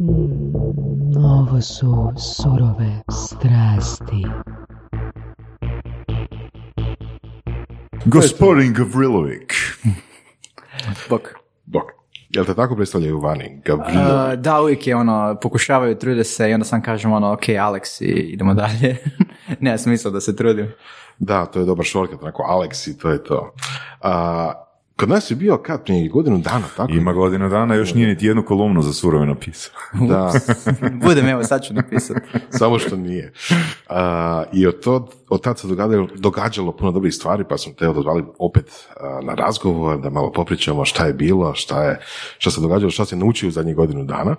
Mm, ovo su surove strasti. Gospodin Gavrilović. Bok. Bok. Jel te tako predstavljaju vani? Gavrilović. Uh, da, uvijek je ono, pokušavaju, trude se i onda sam kažem ono, ok, Alex i idemo dalje. Nema smisla da se trudim. Da, to je dobar shortcut, onako Alex i to je to. A, kod nas je bio kad prije godinu dana, tako? Ima godinu dana, još nije niti jednu kolumnu za surove napisao. Da, Budem, evo, sad ću napisati. samo što nije. A, I od, to, od tad se događalo, događalo puno dobrih stvari, pa smo te odazvali opet a, na razgovor, da malo popričamo šta je bilo, šta, je, šta se događalo, šta se naučio u zadnjih godinu dana.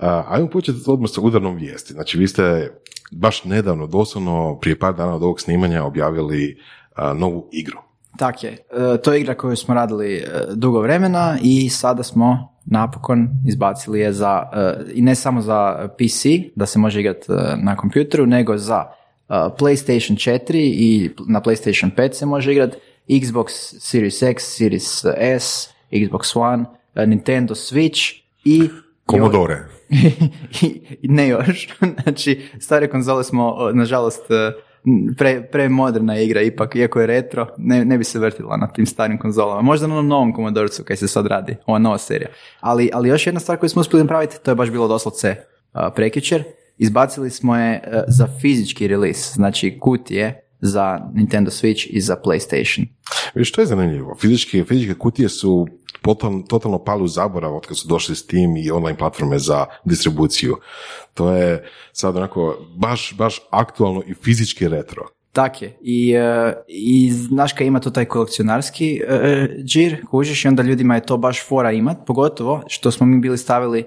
A, ajmo početi odmah sa udarnom vijesti. Znači, vi ste baš nedavno, doslovno prije par dana od ovog snimanja objavili novu igru. Tak je. E, to je igra koju smo radili e, dugo vremena i sada smo napokon izbacili je za, e, i ne samo za PC, da se može igrati na kompjuteru, nego za PlayStation 4 i na PlayStation 5 se može igrati, Xbox Series X, Series S, Xbox One, Nintendo Switch i... I ne još. Znači, stare konzole smo, nažalost, e, pre, premoderna igra ipak, iako je retro, ne, ne bi se vrtila na tim starim konzolama. Možda na novom Commodorcu kaj se sad radi, ova nova serija. Ali, ali još jedna stvar koju smo uspjeli napraviti, to je baš bilo doslovce uh, prekjučer, izbacili smo je uh, za fizički release, znači kutije za Nintendo Switch i za PlayStation. Viš, što je zanimljivo? Fizičke, fizičke kutije su totalno, totalno pali u zaborav od kad su došli Steam i online platforme za distribuciju. To je sad onako baš, baš aktualno i fizički retro. Tak je. I, e, i znaš kaj ima to taj kolekcionarski e, džir, kužiš, i onda ljudima je to baš fora imat, pogotovo što smo mi bili stavili,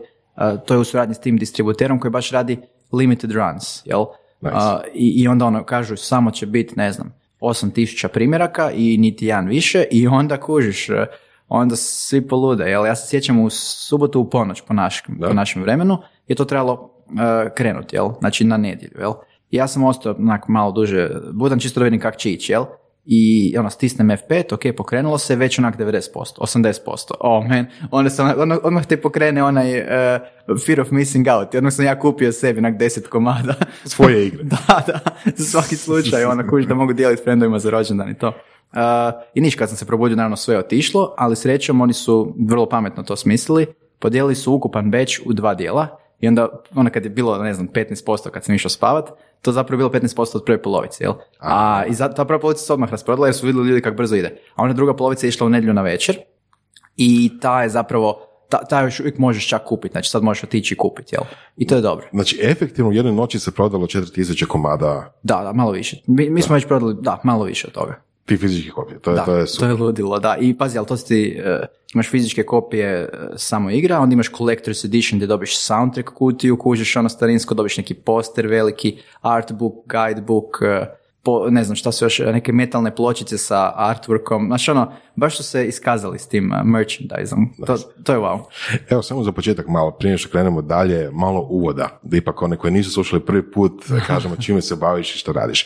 to je u suradnji s tim distributerom koji baš radi limited runs, jel? Nice. A, i, I onda ono kažu samo će biti, ne znam, 8000 primjeraka i niti jedan više i onda kužiš, e, onda svi polude, jel? Ja se sjećam u subotu u ponoć po, naš, po našem vremenu je to trebalo e, krenuti, jel? Znači na nedjelju, jel? Ja sam ostao onak malo duže budan, čisto da vidim kak će ići, jel? I ono, stisnem F5, ok, pokrenulo se, već onak 90%, 80%. Oh man, onda sam, ono, odmah te pokrene onaj e, fear of missing out. Odmah sam ja kupio sebi onak 10 komada. Svoje igre. da, da, za svaki slučaj, ono, kužiš da mogu dijeliti frendovima za rođendan i to. Uh, I niš, kad sam se probudio, naravno sve je otišlo, ali srećom oni su vrlo pametno to smislili, podijelili su ukupan beč u dva dijela i onda, onda kad je bilo, ne znam, 15% kad sam išao spavat, to zapravo bilo 15% od prve polovice, jel? A, i za, ta prva polovica se odmah rasprodala jer su vidjeli ljudi kako brzo ide. A onda druga polovica je išla u nedjelju na večer i ta je zapravo, ta, ta još uvijek možeš čak kupiti, znači sad možeš otići i kupiti, jel? I to je dobro. Znači, efektivno u jednoj noći se prodalo 4000 komada Da, da, malo više. Mi, mi smo već prodali, da, malo više od toga. Tih fizičkih kopija. To je, Da, to je to super. je ludilo, da. I pazi, ali to si ti, e, imaš fizičke kopije e, samo igra, onda imaš Collector's Edition gdje dobiš soundtrack kutiju, kužiš ono starinsko, dobiš neki poster veliki, artbook, guidebook, e, po, ne znam šta su još, neke metalne pločice sa artworkom, znaš ono, baš su se iskazali s tim uh, merchandiseom, to, to je wow. Evo, samo za početak malo, prije što krenemo dalje, malo uvoda, da ipak one koji nisu slušali prvi put, kažemo čime se baviš i što radiš.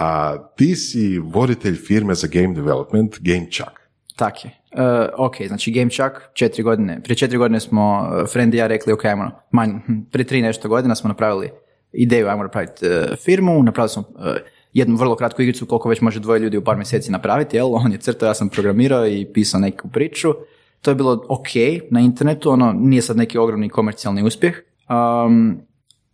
A, ti si voditelj firme za game development, Game Chuck. Tak je. E, ok, znači Game Chuck, četiri godine, prije četiri godine smo, e, friend i ja rekli, ok, ajmo, manj, hm, prije tri nešto godina smo napravili ideju, ajmo napraviti e, firmu, napravili smo jednu vrlo kratku igricu koliko već može dvoje ljudi u par mjeseci napraviti, jel? On je crtao, ja sam programirao i pisao neku priču. To je bilo ok na internetu, ono nije sad neki ogromni komercijalni uspjeh, um,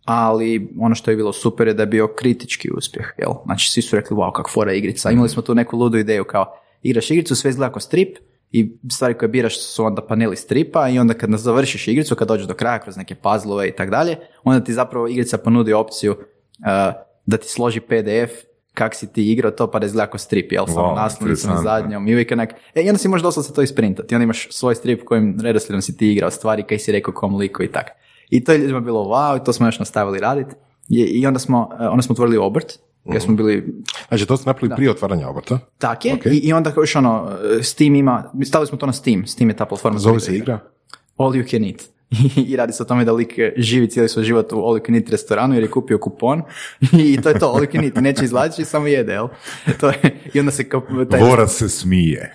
ali ono što je bilo super je da je bio kritički uspjeh, jel? Znači svi su rekli, wow, kak fora igrica. Imali smo tu neku ludu ideju kao, igraš igricu, sve izgleda kao strip i stvari koje biraš su onda paneli stripa i onda kad završiš igricu, kad dođeš do kraja kroz neke puzzlove i tak dalje, onda ti zapravo igrica ponudi opciju uh, da ti složi PDF kak si ti igrao to pa da izgleda kao strip, jel? Samo Wow, naslovnica na interesantno. zadnjom i uvijek onak, e, i onda si možeš doslovce to isprintati, onda imaš svoj strip kojim redoslijedom si ti igrao stvari, kaj si rekao kom liku i tak. I to je ljudima bilo wow, i to smo još nastavili raditi. I, i onda smo, uh, onda smo otvorili obrt, gdje smo bili Znači, to ste napravili prije otvaranja obrta. tak je, Ok. i, i onda još ono, Steam ima, stavili smo to na Steam, Steam je ta platforma. Zove se igra? All you can eat. I, radi se o tome da lik živi cijeli svoj život u All You restoranu jer je kupio kupon i to je to, All You neće izlaziti, samo jede, jel? To je, I onda se kao... Taj, Vorac se smije.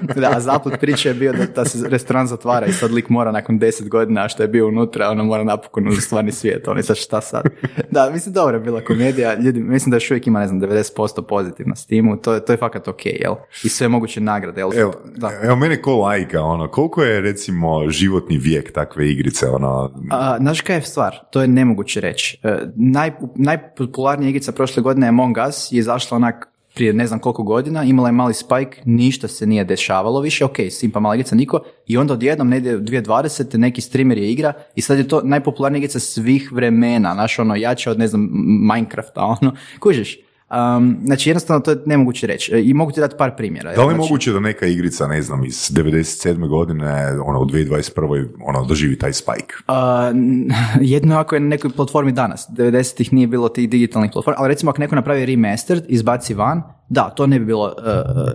da, a zaplet priče je bio da, da se restoran zatvara i sad lik mora nakon deset godina što je bio unutra, ono mora napokon u stvarni svijet, on je sad šta sad. Da, mislim, dobra je bila komedija, ljudi, mislim da još uvijek ima, ne znam, 90% pozitivno s timu, to, je- to je fakat ok, jel? I sve moguće nagrade, jel? Evo, da. evo mene ko lajka, ono, koliko je recimo životni vijek takve igrice, ono, A, znaš kaj je stvar? To je nemoguće reći. E, naj, najpopularnija igrica prošle godine Among Us je izašla onak prije ne znam koliko godina, imala je mali spike, ništa se nije dešavalo više, ok, simpa mala igrica, niko, i onda odjednom negdje u 2020. neki streamer je igra i sad je to najpopularnija igrica svih vremena, znaš, ono, jače od, ne znam, Minecrafta, ono, kužiš. Um, znači, jednostavno to je nemoguće reći. E, I mogu ti dati par primjera. da li je Znači, moguće da neka igrica, ne znam, iz 97. godine, ono, u 2021. ono, doživi taj spike? N- jedno ako je na nekoj platformi danas, 90-ih nije bilo tih digitalnih platformi, ali recimo ako neko napravi remastered, izbaci van, da, to ne bi bilo uh,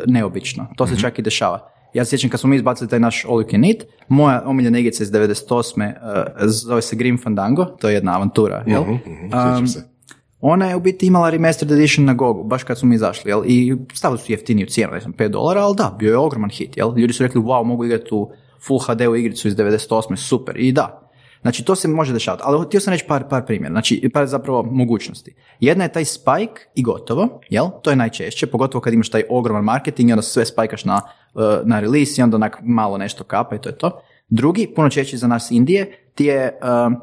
neobično, to se čak i dešava. Ja se sjećam kad smo mi izbacili taj naš All You Can Eat, moja omiljena igrica iz 98. Uh, zove se Grim Fandango, to je jedna avantura, jel? sjećam Um, se. Ona je u biti imala remastered edition na Gogu, baš kad smo mi izašli, jel? I stavili su jeftiniju cijenu, ne znam, 5 dolara, ali da, bio je ogroman hit, jel? Ljudi su rekli, wow, mogu igrati u Full HD-u igricu iz 98. super, i da. Znači, to se može dešavati, ali htio sam reći par, par primjera, znači, par zapravo mogućnosti. Jedna je taj spike i gotovo, jel? To je najčešće, pogotovo kad imaš taj ogroman marketing i onda sve spajkaš na, uh, na release i onda onak malo nešto kapa i to je to. Drugi, puno češće za nas Indije, ti je um,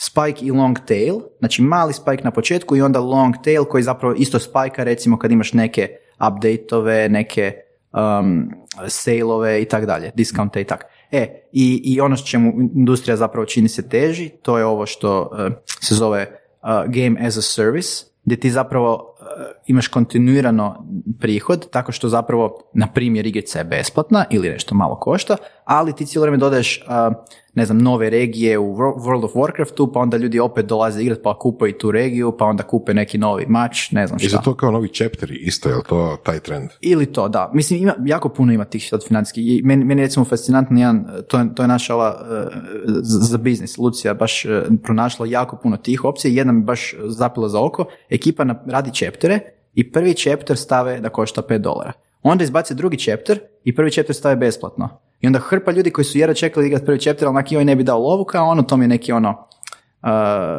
spike i long tail, znači mali spike na početku i onda long tail koji zapravo isto spajka recimo kad imaš neke update-ove, neke um, sale-ove i tak dalje, discounte i tak. E, i, i ono s čemu industrija zapravo čini se teži, to je ovo što uh, se zove uh, game as a service, gdje ti zapravo uh, imaš kontinuirano prihod, tako što zapravo, na primjer, igrica je besplatna ili nešto malo košta, ali ti cijelo vrijeme dodaješ, uh, ne znam, nove regije u Wor- World of Warcraftu, pa onda ljudi opet dolaze igrati, pa kupe i tu regiju, pa onda kupe neki novi mač, ne znam I šta. za to kao novi chapteri, isto je li to taj trend? Ili to, da. Mislim, ima, jako puno ima tih sad financijskih. I meni, meni je recimo fascinantno jedan, to je, to je naša ova eh, za, biznis, Lucija baš eh, pronašla jako puno tih opcija i jedna mi baš zapila za oko. Ekipa na, radi chaptere i prvi chapter stave da košta 5 dolara. Onda izbaci drugi chapter i prvi chapter stave besplatno. I onda hrpa ljudi koji su jedva čekali igrati prvi chapter, ali onak joj ne bi dao lovu, kao ono, to mi je neki ono,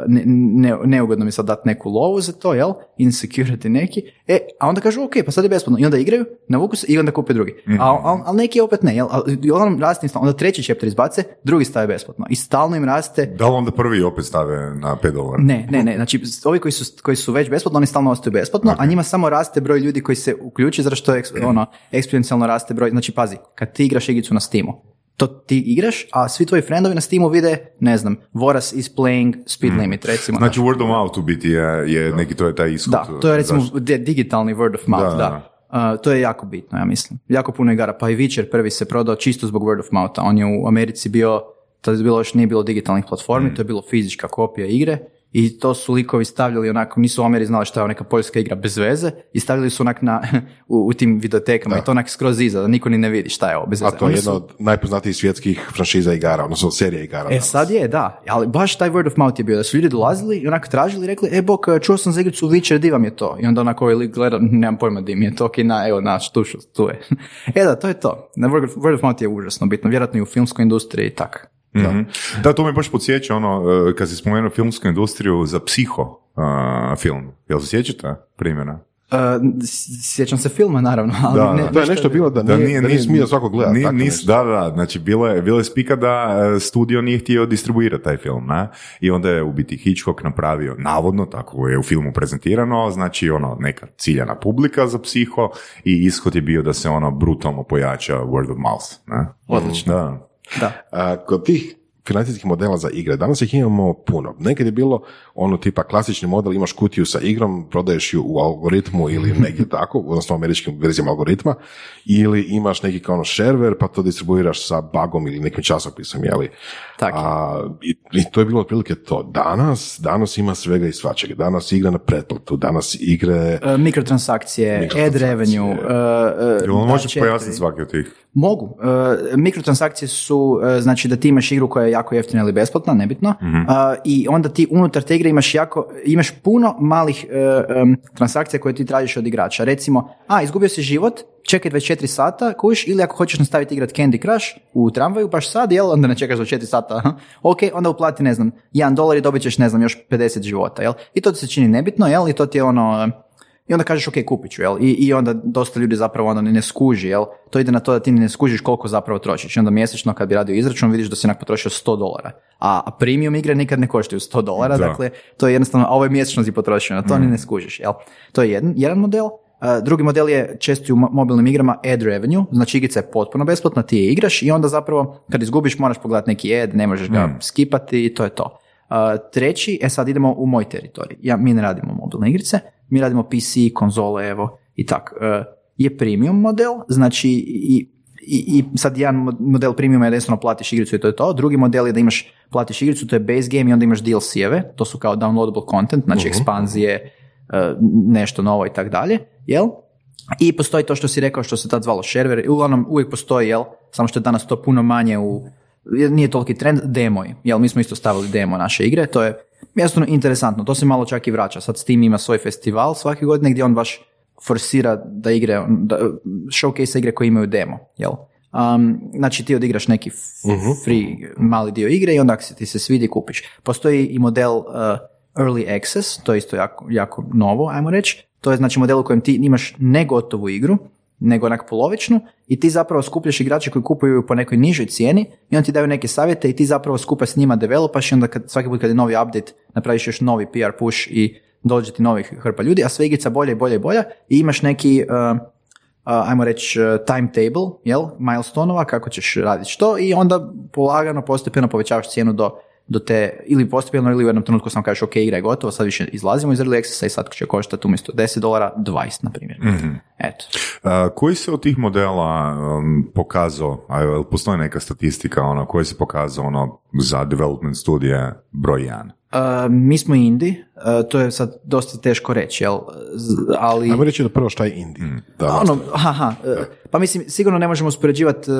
ne, ne, neugodno mi je sad dati neku lovu za to, jel? Insecurity neki. E, a onda kažu, ok, pa sad je besplatno. I onda igraju, navuku se i onda kupe drugi. A, al, al neki opet ne, jel? I onda raste, onda treći chapter izbace, drugi stave besplatno. I stalno im raste, Da li onda prvi opet stave na 5 dolara? ne, ne, ne, znači ovi koji su, koji su već besplatno, oni stalno ostaju besplatno, a njima samo raste broj ljudi koji se uključi, zato što eks- ono, eksponencijalno raste broj, znači pazi, kad ti igraš igricu na Steamu, to ti igraš, a svi tvoji friendovi na Steamu vide, ne znam, Voras is playing speed limit, recimo. Znači word of mouth u biti je, je neki, to je taj ishod. Da, to je recimo digitalni word of mouth, Da, da. Uh, to je jako bitno, ja mislim. Jako puno igara, pa i Witcher prvi se prodao čisto zbog word of moutha. On je u Americi bio, to je bilo još nije bilo digitalnih platformi, Mm. to je bilo fizička kopija igre i to su likovi stavljali onako, nisu u Ameri znali šta je neka poljska igra bez veze i stavljali su onak na, u, u tim videotekama i to onak skroz iza, da niko ni ne vidi šta je ovo bez A veze. to je jedna su- od najpoznatijih svjetskih franšiza igara, odnosno serija igara. E sad je, da, ali baš taj word of mouth je bio, da su ljudi dolazili i onako tražili i rekli, e bok, čuo sam za igricu Witcher, di vam je to? I onda onako ovaj lik gleda, nemam pojma di mi je to, ok, na, evo, na, tu, tu je. e da, to je to. Word, of, word of mouth je užasno bitno, vjerojatno i u filmskoj industriji i tak. Mhm. Da, to me baš podsjeća ono, e, kad si spomenuo filmsku industriju za psiho e, film. Jel se sjećate primjera? Uh, sjećam se filma, naravno, ali Da, ne, da. To je nešto bilo da, nije, da nije smio svako gledati. Nije, nis- nešto. da, da, znači bilo je, bilo je spika da studio nije htio distribuirati taj film, ne? I onda je u biti Hitchcock napravio, navodno, tako je u filmu prezentirano, znači ono, neka ciljana publika za psiho i ishod je bio da se ono brutalno pojača word of mouth, ne? Odlično. Da. Da. A, kod tih financijskih modela za igre. Danas ih imamo puno. Nekad je bilo ono tipa klasični model, imaš kutiju sa igrom, prodaješ ju u algoritmu ili negdje tako, odnosno u američkim verzijama algoritma, ili imaš neki kao ono server pa to distribuiraš sa bagom ili nekim časopisom, jeli? Tako. A, i, I to je bilo otprilike to. Danas, danas ima svega i svačega. Danas igra na pretplatu, danas igre... E, mikrotransakcije, ad revenue. Jel da, možeš pojasniti svaki od tih? Mogu. E, mikrotransakcije su, e, znači da ti imaš igru koja je jako jeftina ili besplatna, nebitno, A, i onda ti unutar te igre imaš jako, imaš puno malih e, em, transakcija koje ti tražiš od igrača. Recimo, a, izgubio si život, čekaj 24 sata, kuš, ili ako hoćeš nastaviti igrat Candy Crush u tramvaju, baš sad, jel, onda ne čekaš do 4 sata, ok, onda uplati, ne znam, 1 dolar i dobit ćeš, ne znam, još 50 života, jel, i to ti se čini nebitno, jel, i to ti je ono, i onda kažeš ok, kupit ću, jel? I, I onda dosta ljudi zapravo onda ni ne skuži, jel? To ide na to da ti ne skužiš koliko zapravo trošiš. I onda mjesečno kad bi radio izračun vidiš da si onak potrošio 100 dolara. A, a premium igre nikad ne koštaju 100 dolara, Da. dakle to je jednostavno, a ovo je mjesečno si potrošio, na to ni ne skužiš, jel? To je jedan, jedan model. A, drugi model je često u mo- mobilnim igrama ad revenue, znači igrica je potpuno besplatna, ti je igraš i onda zapravo kad izgubiš moraš pogledati neki ad, ne možeš ga skipati i to je to. Uh, treći, e sad idemo u moj teritorij. Ja, mi ne radimo mobilne igrice, mi radimo PC, konzole, evo, i tak. Uh, je premium model, znači i, i, i sad jedan mo- model premiuma je da jednostavno platiš igricu i to je to. Drugi model je da imaš, platiš igricu, to je base game i onda imaš DLC-eve, to su kao downloadable content, znači ekspanzije, uh, nešto novo i tak dalje, jel? I postoji to što si rekao, što se tad zvalo i uglavnom uvijek postoji, jel? Samo što je danas to puno manje u, nije toliki trend, demoj, jel? Mi smo isto stavili demo naše igre, to je jednostavno interesantno, to se malo čak i vraća. Sad Steam ima svoj festival svake godine gdje on baš forsira da igre, da, showcase igre koje imaju demo, jel? Um, znači ti odigraš neki f- free mali dio igre i onda ako se ti se svidi kupiš. Postoji i model uh, early access, to je isto jako, jako novo, ajmo reći. To je znači model u kojem ti imaš ne gotovu igru, nego onak polovičnu i ti zapravo skupljaš igrače koji kupuju ju po nekoj nižoj cijeni i onda ti daju neke savjete i ti zapravo skupa s njima developaš i onda kad, svaki put kad je novi update napraviš još novi PR push i dođe ti novih hrpa ljudi, a sve igrica bolje i bolje i bolja i imaš neki uh, uh, ajmo reći, uh, timetable, jel, milestonova, kako ćeš raditi što i onda polagano, postepeno povećavaš cijenu do, do te, ili postepeno ili u jednom trenutku samo kažeš ok, igra je gotova, sad više izlazimo iz early accessa i sad će koštati umjesto 10 dolara 20, na primjer. Eto. A, koji se od tih modela um, pokazao, a postoji neka statistika ono, koji se pokazao ono, za development studije broj 1? Uh, mi smo indie, uh, to je sad dosta teško reći, jel, Z- ali... Ajmo reći da prvo šta je indie. Da, Ono, aha, e, pa mislim, sigurno ne možemo uspoređivati e,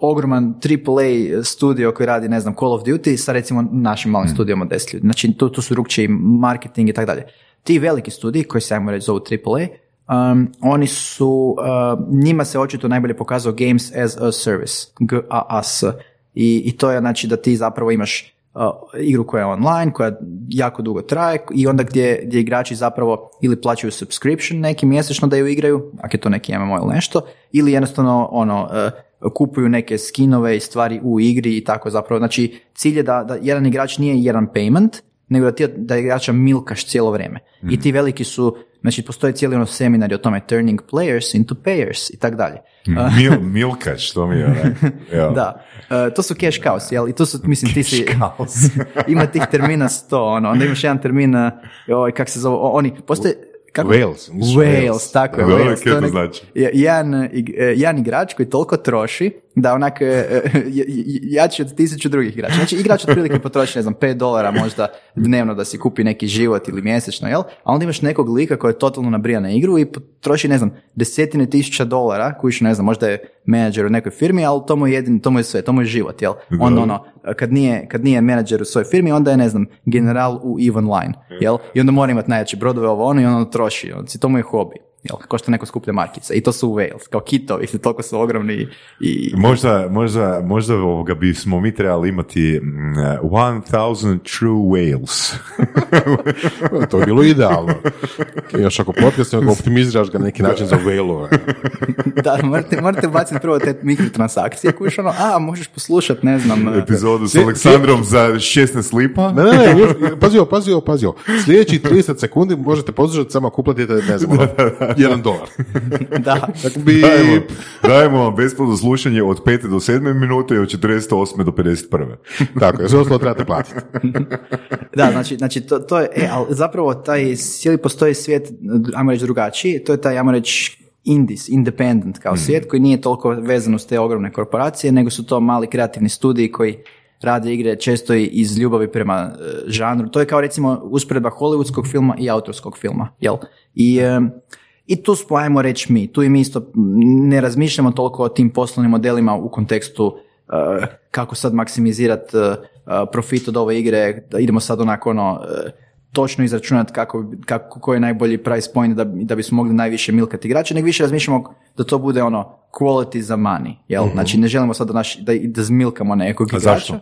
ogroman AAA studio koji radi, ne znam, Call of Duty sa recimo našim malim studijom od 10 ljudi. Znači, tu, tu su drugčiji marketing i tako dalje. Ti veliki studiji, koji se, ajmo reći, zovu AAA, um, oni su, uh, njima se očito najbolje pokazao Games as a Service, GAAS. I, I to je znači da ti zapravo imaš uh, igru koja je online, koja jako dugo traje i onda gdje, gdje igrači zapravo ili plaćaju subscription neki mjesečno da ju igraju, ako je to neki MMO ili nešto, ili jednostavno ono, uh, kupuju neke skinove i stvari u igri i tako zapravo. Znači, cilj je da, da jedan igrač nije jedan payment, nego da ti da igrača milkaš cijelo vrijeme. I ti veliki su, znači postoji cijeli ono seminari o tome turning players into payers i tak dalje. Mil, milkač, to mi je onak, ja. Da, E, to su cash cows, jel? I tu su, mislim, ti si... Ima tih termina sto, ono, onda imaš jedan termin, ovaj, kak se zove, oni, postoje... Kako? Wales, Wales, Wales. tako je. Wales, to znači? je- Jedan, e, jedan igrač koji toliko troši da onak e, e, jači od tisuću drugih igrača. Znači igrač otprilike potroši, ne znam, 5 dolara možda dnevno da si kupi neki život ili mjesečno, jel? A onda imaš nekog lika koji je totalno nabrija na igru i potroši, ne znam, desetine tisuća dolara, koji ne znam, možda je menadžer u nekoj firmi, ali to mu je jedin, to mu je sve, to mu je život, jel? Onda ono, kad nije, kad nije menadžer u svojoj firmi, onda je, ne znam, general u EVE Online, jel? I onda mora imati najjače brodove ovo ono i onda troši, on, to mu je hobi. Jel, ko što neko skuplja markice. I to su Wales, kao kitovi, toliko su ogromni i... Možda, možda, možda ovoga bismo mi trebali imati mm, 1000 true whales. To je bilo idealno. Još ako podcast, ako optimiziraš ga na neki način za whale da, morate, morate baciti prvo te mikrotransakcije, kuš ono, a, možeš poslušati, ne znam... Epizodu s Aleksandrom za 16 lipa. Ne, ne, ne, još- pazi ovo, pazi ovo, pazi ovo. Sljedećih 30 sekundi možete poslušati samo ako uplatite, ne znam, ono, jedan dolar. da. Tako bi... Dajemo, dajemo vam besplatno slušanje od 5. do 7. minute i od 48. do 51. Tako, je, sve ostalo trebate platiti. Da, znači, znači to, to je, e, ali zapravo taj cijeli postoji svijet, ajmo reći drugačiji, to je taj, ajmo reći, indis, independent kao svijet koji nije toliko vezan uz te ogromne korporacije, nego su to mali kreativni studiji koji rade igre često i iz ljubavi prema e, žanru. To je kao recimo usporedba hollywoodskog filma i autorskog filma, jel? I, e, i tu smo, reći mi, tu i mi isto ne razmišljamo toliko o tim poslovnim modelima u kontekstu e, kako sad maksimizirati profit od ove igre, da idemo sad onako ono, e, točno izračunati kako, kako, koji je najbolji price point da, da bismo mogli najviše milkati igrače, nego više razmišljamo da to bude ono quality za money, jel? Znači ne želimo sad da, naš, da, da zmilkamo nekog igrača. zašto?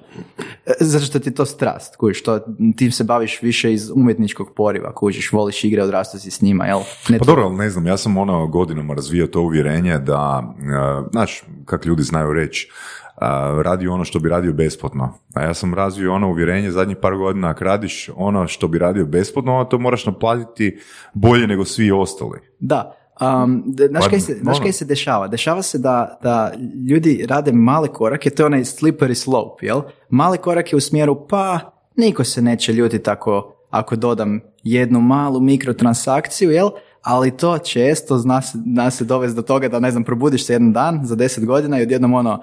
E, Zato što ti je to strast, kužiš, to, ti se baviš više iz umjetničkog poriva, kužiš, voliš igre, odrastao si s njima, jel? Ne Pa dobro, ali ne znam, ja sam ono godinama razvio to uvjerenje da, uh, znaš, kak ljudi znaju reći, uh, radi ono što bi radio besplatno. A ja sam razvio ono uvjerenje zadnjih par godina, ako radiš ono što bi radio besplatno, to moraš naplatiti bolje nego svi ostali. Da. Um, znaš Pa, kaj se, znaš ono. kaj se dešava? Dešava se da, da ljudi rade male korake, to je onaj slippery slope, jel? Male korake u smjeru, pa niko se neće ljutiti ako, ako dodam jednu malu mikrotransakciju, jel? Ali to često zna se, zna se dovesti do toga da, ne znam, probudiš se jedan dan za deset godina i odjednom ono,